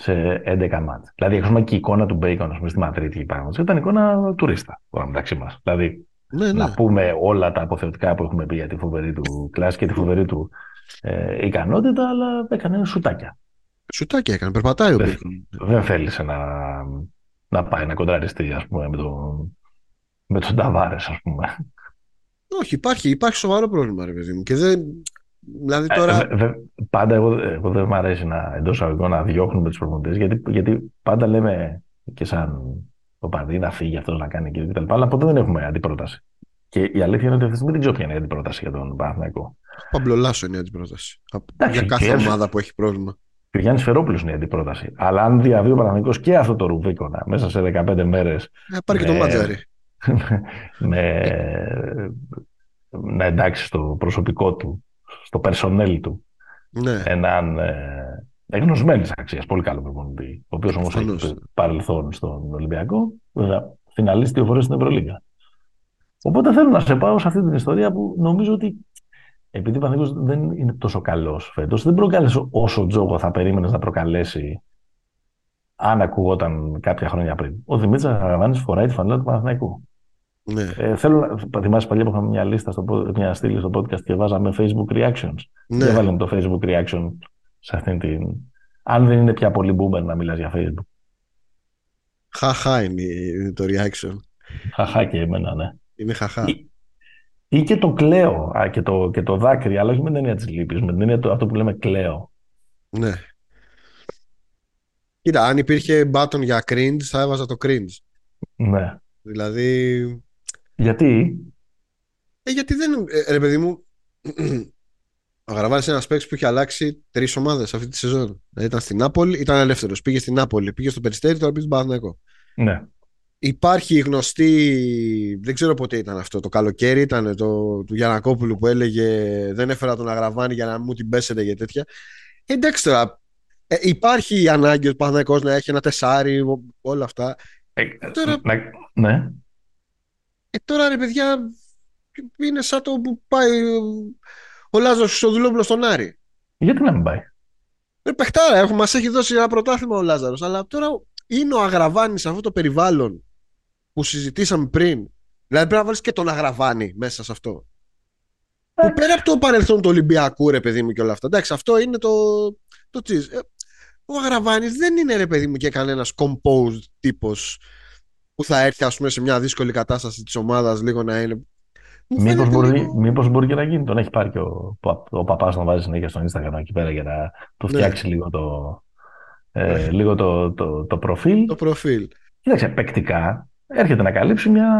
σε 11 μάτς. Δηλαδή, έχουμε και η εικόνα του Μπέικον στη Μαδρίτη, ήταν εικόνα τουρίστα τώρα μεταξύ μας. Δηλαδή, ναι, ναι. να πούμε όλα τα αποθεωτικά που έχουμε πει για τη φοβερή του κλάση και τη φοβερή του ε, ικανότητα, αλλά έκανε σουτάκια. Σουτάκια έκανε, περπατάει ο Μπέικον. Δεν θέλησε να, να πάει να κοντραριστεί, ας πούμε, με, το, με τον Ταβάρες, ας πούμε. Όχι, υπάρχει, υπάρχει σοβαρό πρόβλημα, ρε παιδί μου. Και δεν, Δηλαδή ε, τώρα... Ε, πάντα εγώ, εγώ δεν μου αρέσει να εντός αγωγικών να διώχνουμε τους προπονητές, γιατί, γιατί πάντα λέμε και σαν το παδί να φύγει αυτός να κάνει και κτλ. Αλλά ποτέ δεν έχουμε αντιπρόταση. Και η αλήθεια είναι ότι αυτή τη στιγμή δεν ξέρω ποια είναι η αντιπρόταση για τον Παναθηναϊκό. Παμπλολάσο είναι η αντιπρόταση. για κάθε ομάδα που έχει πρόβλημα. Και ο Γιάννης Φερόπουλος είναι η αντιπρόταση. Αλλά αν διαβεί ο Παναθηναϊκός και αυτό το ρουβίκονα μέσα σε 15 μέρες. Ε, πάρει και το μάτζαρι. με, να εντάξει το προσωπικό του στο personnel του ναι. έναν ε, εγνωσμένη αξίας, πολύ καλό προπονητή, ο οποίος όμως έχει παρελθόν στον Ολυμπιακό, βέβαια, φιναλίστης δύο φορές στην Ευρωλίγα. Οπότε θέλω να σε πάω σε αυτή την ιστορία που νομίζω ότι επειδή ο δεν είναι τόσο καλός φέτος, δεν προκάλεσε όσο τζόγο θα περίμενες να προκαλέσει αν ακουγόταν κάποια χρόνια πριν. Ο Δημήτρης Αγαβάνη φοράει τη φανέλα του Παναθηναϊκού. Ναι. Ε, θέλω να θυμάσαι παλιά που είχαμε μια λίστα, στο, μια στήλη στο podcast και βάζαμε Facebook reactions. Ναι. Και βάλαμε το Facebook reaction σε αυτήν την. Αν δεν είναι πια πολύ boomer να μιλάς για Facebook. Χαχά είναι το reaction. Χαχά και εμένα, ναι. Είναι χαχά. Ή, ή και το κλαίω α, και, το, και το δάκρυ, αλλά όχι με την έννοια της λύπης, με την έννοια του αυτό που λέμε κλαίω. Ναι. Κοίτα, αν υπήρχε button για cringe, θα έβαζα το cringe. Ναι. Δηλαδή. Γιατί; Ε, γιατί δεν. Ε, ρε παιδί μου, ο Γραβάνη είναι ένας παίκτης που έχει αλλάξει τρεις ομάδες αυτή τη σεζόν. Δηλαδή ήταν στην Νάπολη, ήταν ελεύθερος. Πήγε στην Νάπολη, πήγε στο Περιστέρι, τώρα πήγε στον Παναθηναϊκό. Ναι. Υπάρχει η γνωστή, δεν ξέρω πότε ήταν αυτό, το καλοκαίρι ήταν το του Γιανακόπουλου που έλεγε δεν έφερα τον Αγραβάνη για να μου την πέσετε και τέτοια. Ε, εντάξει τώρα, ε, υπάρχει η ανάγκη ο Παναθηναϊκός να έχει ένα τεσάρι, όλα αυτά. Ε, τώρα, ναι. Ε, τώρα ρε παιδιά, είναι σαν το που πάει ο Λάζος Χρυσοδουλόπουλο στον Άρη. Γιατί να μην πάει; Ε, παιχτάρα, έχουμε, μας έχει δώσει ένα πρωτάθλημα ο Λάζαρος. Αλλά τώρα είναι ο Αγραβάνης σε αυτό το περιβάλλον που συζητήσαμε πριν. Δηλαδή πρέπει να βάλεις και τον Αγραβάνη μέσα σε αυτό. Που πέρα από το παρελθόν του Ολυμπιακού, ρε παιδί μου και όλα αυτά. Εντάξει, αυτό είναι το, το τσίζ. Ε, ο Αγραβάνης δεν είναι ρε παιδί μου και κανένας composed τύπος που θα έρθει ας πούμε, σε μια δύσκολη κατάσταση της ομάδας λίγο να είναι. Μήπως μπορεί, μήπως μπορεί και να γίνει. Τον έχει πάρει και ο, ο παπάς να βάζει συνέχεια στο Instagram εκεί πέρα για να του ναι. φτιάξει λίγο το, ε, ναι. λίγο το, το, το προφίλ. Το προφίλ. Κοίταξε, παικτικά έρχεται να καλύψει μια,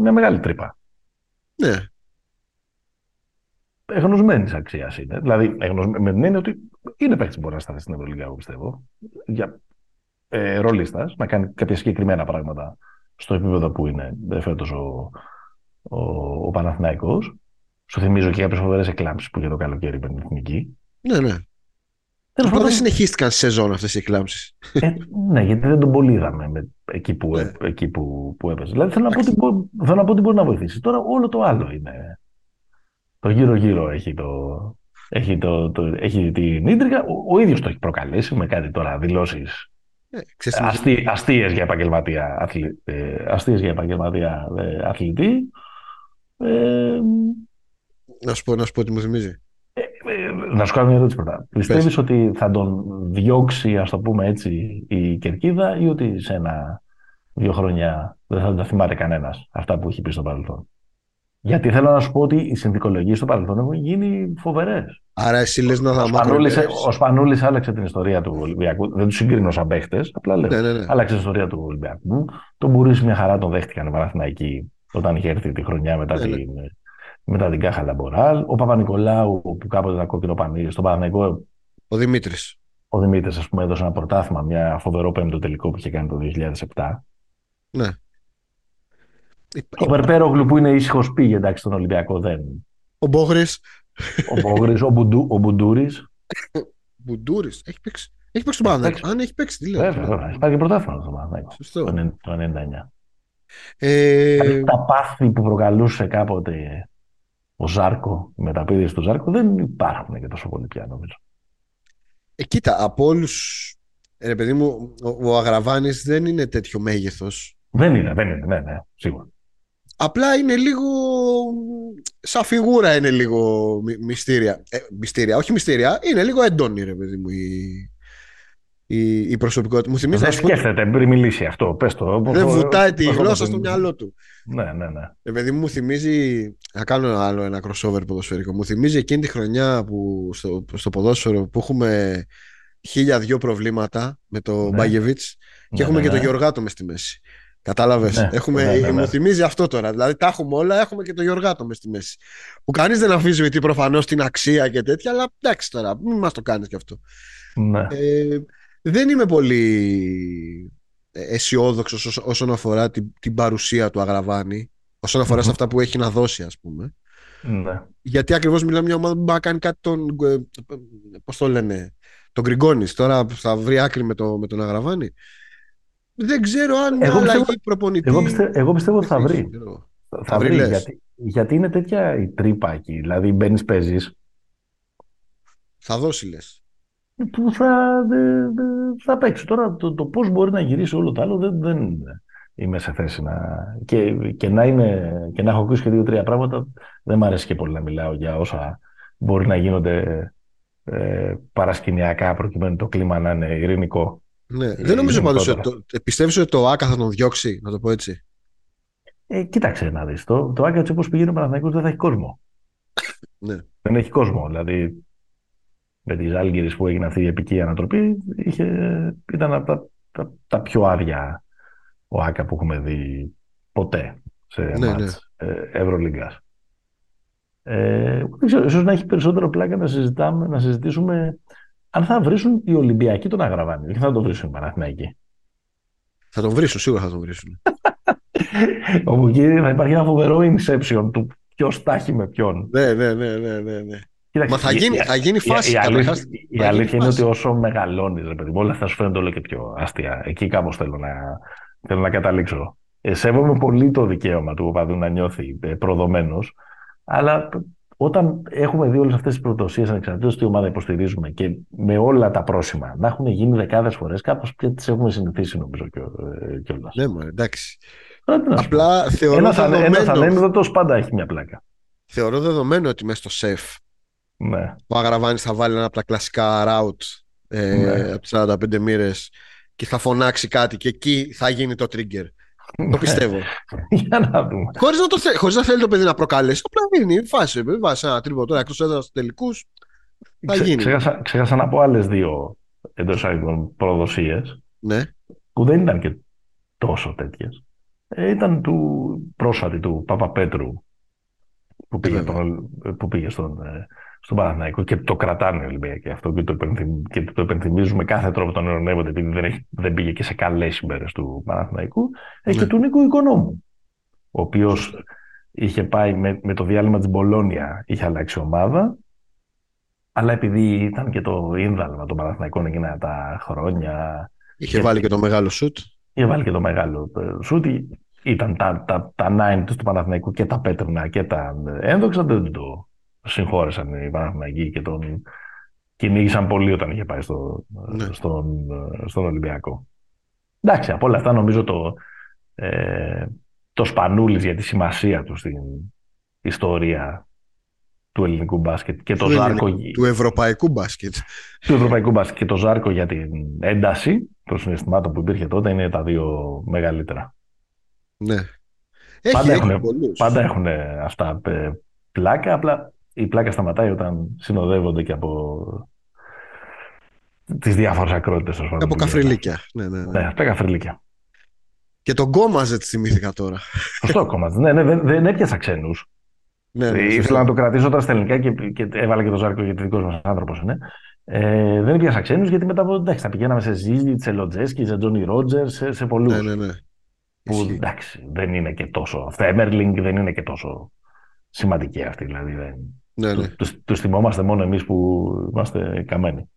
μια μεγάλη τρύπα. Ναι. Εγνωσμένης αξίας είναι. Δηλαδή, με την έννοια ότι είναι παίκτης που μπορεί να σταθεί στην Ευρωλίγα, εγώ πιστεύω. Για ε, ρολίστας, να κάνει κάποια συγκεκριμένα πράγματα στο επίπεδο που είναι φέτος ο, ο, ο Παναθηναϊκός. Σου θυμίζω και κάποιες φοβερές εκλάμψεις που είχε το καλοκαίρι με την εθνική. Ναι, ναι. Τέλος πάντων, δεν συνεχίστηκαν σε σεζόν αυτές οι εκλάμψεις. Ε, ναι, γιατί δεν τον πολύ είδαμε με, εκεί, που, ναι. εκεί που, που έπαιζε. Δηλαδή θέλω να, πω ότι, θέλω να πω ότι μπορεί να βοηθήσει. Τώρα όλο το άλλο είναι. Το γύρω-γύρω έχει, το, έχει, το, το, έχει την ίντρικα. Ο, ο ίδιος το έχει προκαλέσει με κάτι τώρα δηλώσεις ε, αστείες για επαγγελματία, αθλη, ε, αστείες για επαγγελματία ε, αθλητή. Ε, να σου πω, να σου πω τι μου θυμίζει. Ε, ε, να σου κάνω μια ερώτηση πρώτα. Πιστεύεις ότι θα τον διώξει, ας το πούμε έτσι, η κερκίδα ή ότι σε ένα δύο χρόνια δεν θα τα θυμάται κανένας αυτά που έχει πει στο παρελθόν; Γιατί θέλω να σου πω ότι οι συνδικολογίε στο παρελθόν έχουν γίνει φοβερές. Άρα εσύ λες να θα Ο Σπανούλης άλλαξε την ιστορία του Ολυμπιακού. Δεν τους συγκρίνω σαν παίχτες. Απλά λέω. Ναι, ναι, ναι. Άλλαξε την ιστορία του Ολυμπιακού. Τον Μπουρούση μια χαρά τον δέχτηκαν οι Παναθηναϊκοί όταν είχε έρθει τη χρονιά μετά, ναι, την, ναι. μετά την Κάχα Λαμποράλ. Ο Παπανικολάου που κάποτε ήταν κόκκινο πανί στον Παναθηναϊκό. Ο Δημήτρης. Ο Δημήτρης, ας πούμε, έδωσε ένα πρωτάθλημα, μια φοβερό πέμπτο τελικό που είχε κάνει το 2007. Ναι. Ο Περπέρογλου που είναι ήσυχος πήγε εντάξει στον Ολυμπιακό δεν. Ο Μπόγρη. Ο Μπόγρη, ο, Μπουντου, ο Μπουντούρης. Μπουντούρης. Έχει παίξει. Έχει παίξει τον Παναθηναϊκό. Αν έχει παίξει, τι λέω. Βέβαια, βέβαια. Έχει πάρει και πρωτάθλημα στον Παναθηναϊκό. Το 1999. Ε... Τα πάθη που προκαλούσε κάποτε ο Ζάρκο, οι μεταπίδε του Ζάρκο δεν υπάρχουν και τόσο πολύ πια νομίζω. Ε, κοίτα, από όλους. Ρε παιδί μου, ο, ο Αγραβάνης δεν είναι τέτοιο μέγεθος. Δεν είναι, δεν είναι, ναι, ναι, σίγουρα. Απλά είναι λίγο. Σαν φιγούρα είναι λίγο μυστήρια. Ε, μυστήρια, όχι μυστήρια, είναι λίγο έντονη, ρε παιδί μου, η, η, η προσωπικότητα. Μου θυμίζει. Δεν σκέφτεται πριν μιλήσει αυτό. Πες το. Δεν βουτάει τη γλώσσα στο μυαλό του. Ναι, ναι, ναι. Ε, παιδί μου θυμίζει. Να κάνω άλλο ένα crossover ποδοσφαιρικό. Μου θυμίζει εκείνη τη χρονιά που στο, στο ποδόσφαιρο που έχουμε χίλια δυο προβλήματα με το ναι. Μπάγεβιτ και ναι, έχουμε ναι, και το ναι. Γιωργάτο μες στη μέση. Κατάλαβες; Ναι, έχουμε, ναι, ναι, ναι, Μου θυμίζει αυτό τώρα. Δηλαδή τα έχουμε όλα, έχουμε και το Γιωργάτο μες στη μέση. Που κανείς δεν αμφισβητεί προφανώς την αξία και τέτοια, αλλά εντάξει τώρα, μην μας το κάνεις κι αυτό. Ναι. Ε, δεν είμαι πολύ αισιόδοξο όσον αφορά την, την παρουσία του Αγραβάνη, όσον σε αυτά που έχει να δώσει, ας πούμε. Ναι. Γιατί ακριβώς μιλάμε μια ομάδα που μπορεί να κάνει κάτι τον. Ε, Πώς το λένε, τον Γκριγκόνης. Τώρα θα βρει άκρη με, το, με τον Αγραβάνη. Δεν ξέρω αν εγώ αλλαγή πιστεύω, προπονητή. Εγώ πιστεύω, εγώ πιστεύω ότι θα βρει. Θα, θα βρει, γιατί, γιατί είναι τέτοια η τρύπα εκεί. Δηλαδή μπαίνεις, παίζεις. Θα δώσει λες. Που θα, δε, δε, θα παίξει. Τώρα το, το πώς μπορεί να γυρίσει όλο το άλλο δεν, δεν είμαι σε θέση να. Και, και, να, είναι, και να έχω ακούσει και δύο-τρία πράγματα. Δεν μου αρέσει και πολύ να μιλάω για όσα μπορεί να γίνονται ε, παρασκηνιακά προκειμένου το κλίμα να είναι ειρηνικό. Ναι. Δεν νομίζω πάντως ότι το, πιστεύεις ότι το ΆΚΑ θα τον διώξει, να το πω έτσι; Ε, κοίταξε να δεις. Το, το ΆΚΑ έτσι όπως πηγαίνει ο Παναθηναϊκός δεν θα έχει κόσμο. ναι. Δεν έχει κόσμο. Δηλαδή με τη Ζάλγκυρης που έγινε αυτή η επική ανατροπή είχε, ήταν από τα, τα, τα, πιο άδεια ο Άκα που έχουμε δει ποτέ σε ναι, μάτς ναι. Ε, Ευρωλίγκας. Ε, δεν ξέρω, ίσως να έχει περισσότερο πλάκα να, συζητάμε, να συζητήσουμε αν θα βρίσουν οι Ολυμπιακοί τον Αγραβάνη και θα τον βρίσουν οι Παναθηναϊκοί. Θα τον βρίσουν, σίγουρα θα τον βρίσουν. Όπου εκεί θα υπάρχει ένα φοβερό inception του ποιος τα έχει με ποιον. Ναι, ναι, ναι, ναι, ναι. ναι. Μα θα γίνει, θα γίνει φάση. Η, η, αλήθεια, η αλήθεια είναι ότι όσο μεγαλώνεις, ρε παιδί όλα αυτά σου φαίνονται όλο και πιο αστεία. Εκεί κάπως θέλω να, θέλω να καταλήξω. Ε, σέβομαι πολύ το δικαίωμα του οπαδού να νιώθει ε, προδομένος, αλλά όταν έχουμε δει όλες αυτές τις προδοσίε ανεξαρτήτως τι ομάδα υποστηρίζουμε και με όλα τα πρόσημα να έχουν γίνει δεκάδες φορές, κάπως και τις έχουμε συνηθίσει νομίζω ε, κιόλας. Ναι, μα εντάξει. Απλά θεωρώ ένας, δεδομένο... Ένας πάντα έχει μια πλάκα. Θεωρώ δεδομένο ότι μέσα στο σεφ ναι. ο Αγραβάνης θα βάλει ένα από τα κλασικά route ε, ναι. από τις 45 μοίρες και θα φωνάξει κάτι και εκεί θα γίνει το trigger. Το ναι. πιστεύω. Για να δούμε. Χωρίς να, το θε... Χωρίς να θέλει το παιδί να προκαλέσει. Απλά είναι η φάση. Βάζει ένα τρίπο τώρα εκτός έδρα στους τελικούς. Θα Ξέ, γίνει. Ξέχασα, ξέχασα να πω άλλες δύο εντός άλλων προδοσίες ναι. που δεν ήταν και τόσο τέτοιες. Ε, ήταν του πρόσφατη του Παπαπέτρου που πήγε, τον, που πήγε στον, ε, στον Παναθηναϊκό και το κρατάνε οι Ολυμπιακοί αυτό και το, υπενθυμ, και το υπενθυμίζουμε κάθε τρόπο τον ειρωνεύονται επειδή δεν, δεν πήγε και σε καλές ημέρες του Παναθηναϊκού ε, και ναι. του Νίκου Οικονόμου ο οποίος είχε πάει με, με το διάλειμμα της Μπολόνια είχε αλλάξει ομάδα αλλά επειδή ήταν και το ίνδαλμα των Παναθηναϊκών εκείνα τα χρόνια Είχε βάλει και το μεγάλο σουτ Είχε βάλει και το μεγάλο σουτ. Ήταν τα, τα, τα nine του Παναθηναϊκού και τα πέτρινα και τα ένδοξα. Δεν το συγχώρεσαν οι Παναθηναϊκοί και τον κυνήγησαν πολύ όταν είχε πάει στο, ναι. στον, στον Ολυμπιακό. Εντάξει, από όλα αυτά νομίζω το, ε, το Σπανούλης για τη σημασία του στην ιστορία του ελληνικού μπάσκετ και το του Ζάρκο... Του ευρωπαϊκού μπάσκετ. Του ευρωπαϊκού μπάσκετ και το Ζάρκο για την ένταση των συναισθημάτων που υπήρχε τότε είναι τα δύο μεγαλύτερα. Ναι. Έχει, πάντα, έχουν, πάντα έχουν αυτά ε, πλάκα, απλά η πλάκα σταματάει όταν συνοδεύονται και από τις διάφορες ακρότητες. Από καφριλίκια. Ναι, ναι, ναι. ναι, τα καφριλίκια. Και τον Γκόμαζετ θυμήθηκα τώρα. Σωστό Γκόμαζετ. Ναι, ναι, δεν, δεν έπιασα ξένους. Ναι, ναι, Ήθελα να το κρατήσω όταν στα ελληνικά και, και έβαλα και το Ζάρκο γιατί δικός μας άνθρωπος είναι. Ε, δεν πιάσα ξένους γιατί μετά από εντάξει, θα πηγαίναμε σε Ζίζι, Τσελοτζέσκι, σε Τζόνι Ρότζερς, σε, σε πολλούς. Ναι, ναι, ναι. Που εντάξει, δεν είναι και τόσο. Αυτά Έμερλινγκ δεν είναι και τόσο σημαντική αυτή. Δηλαδή, δεν... ναι, ναι. Του τους θυμόμαστε μόνο εμείς που είμαστε καμένοι.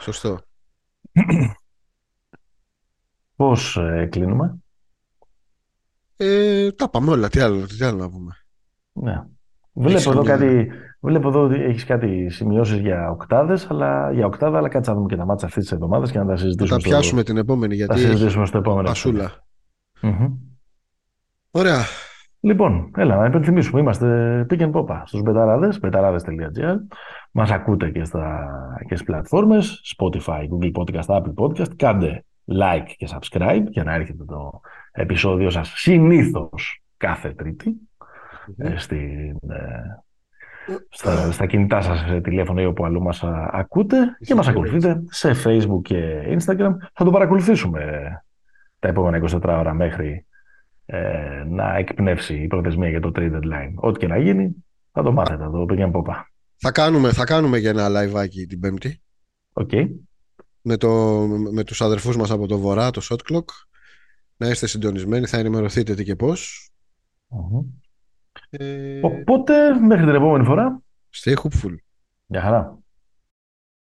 Σωστό. Πώς ε, κλείνουμε; Ε, τα πάμε όλα. Τι άλλο, τι άλλο να πούμε; Ναι. Βλέπω εδώ, κάτι, βλέπω εδώ ότι έχεις κάτι σημειώσεις για οκτάδες, αλλά για οκτάδα, αλλά κάτσε να δούμε και τα μάτια αυτής της εβδομάδας και να τα συζητήσουμε. Θα τα πιάσουμε στο... την επόμενη, γιατί. Θα συζητήσουμε στο επόμενο. Πασούλα. Mm-hmm. Ωραία. Λοιπόν, έλα να υπενθυμίσουμε. Είμαστε Pick and Popa στους μπεταράδες, μπεταράδε.gr. Μας ακούτε και, στα, και στις πλατφόρμες, Spotify, Google Podcast, Apple Podcast. Κάντε like και subscribe για να έρχεται το επεισόδιο σας συνήθως κάθε Τρίτη ε, στην, ε, στα, στα κινητά σας τηλέφωνα ή όπου αλλού μας ακούτε και μας ακολουθείτε σε Facebook και Instagram. Θα το παρακολουθήσουμε τα επόμενα 24 ώρα μέχρι ε, να εκπνεύσει η προθεσμία για το trade deadline. Ό,τι και να γίνει, θα το μάθετε, το πήγαινε πόπα. Θα κάνουμε, θα κάνουμε και ένα live την Πέμπτη. Okay. Με, το, με τους αδερφούς μας από το Βορρά, το Shot Clock. Να είστε συντονισμένοι, θα ενημερωθείτε τι και πως. Ε... Οπότε, μέχρι την επόμενη φορά. Stay hopeful. Γεια χαρά.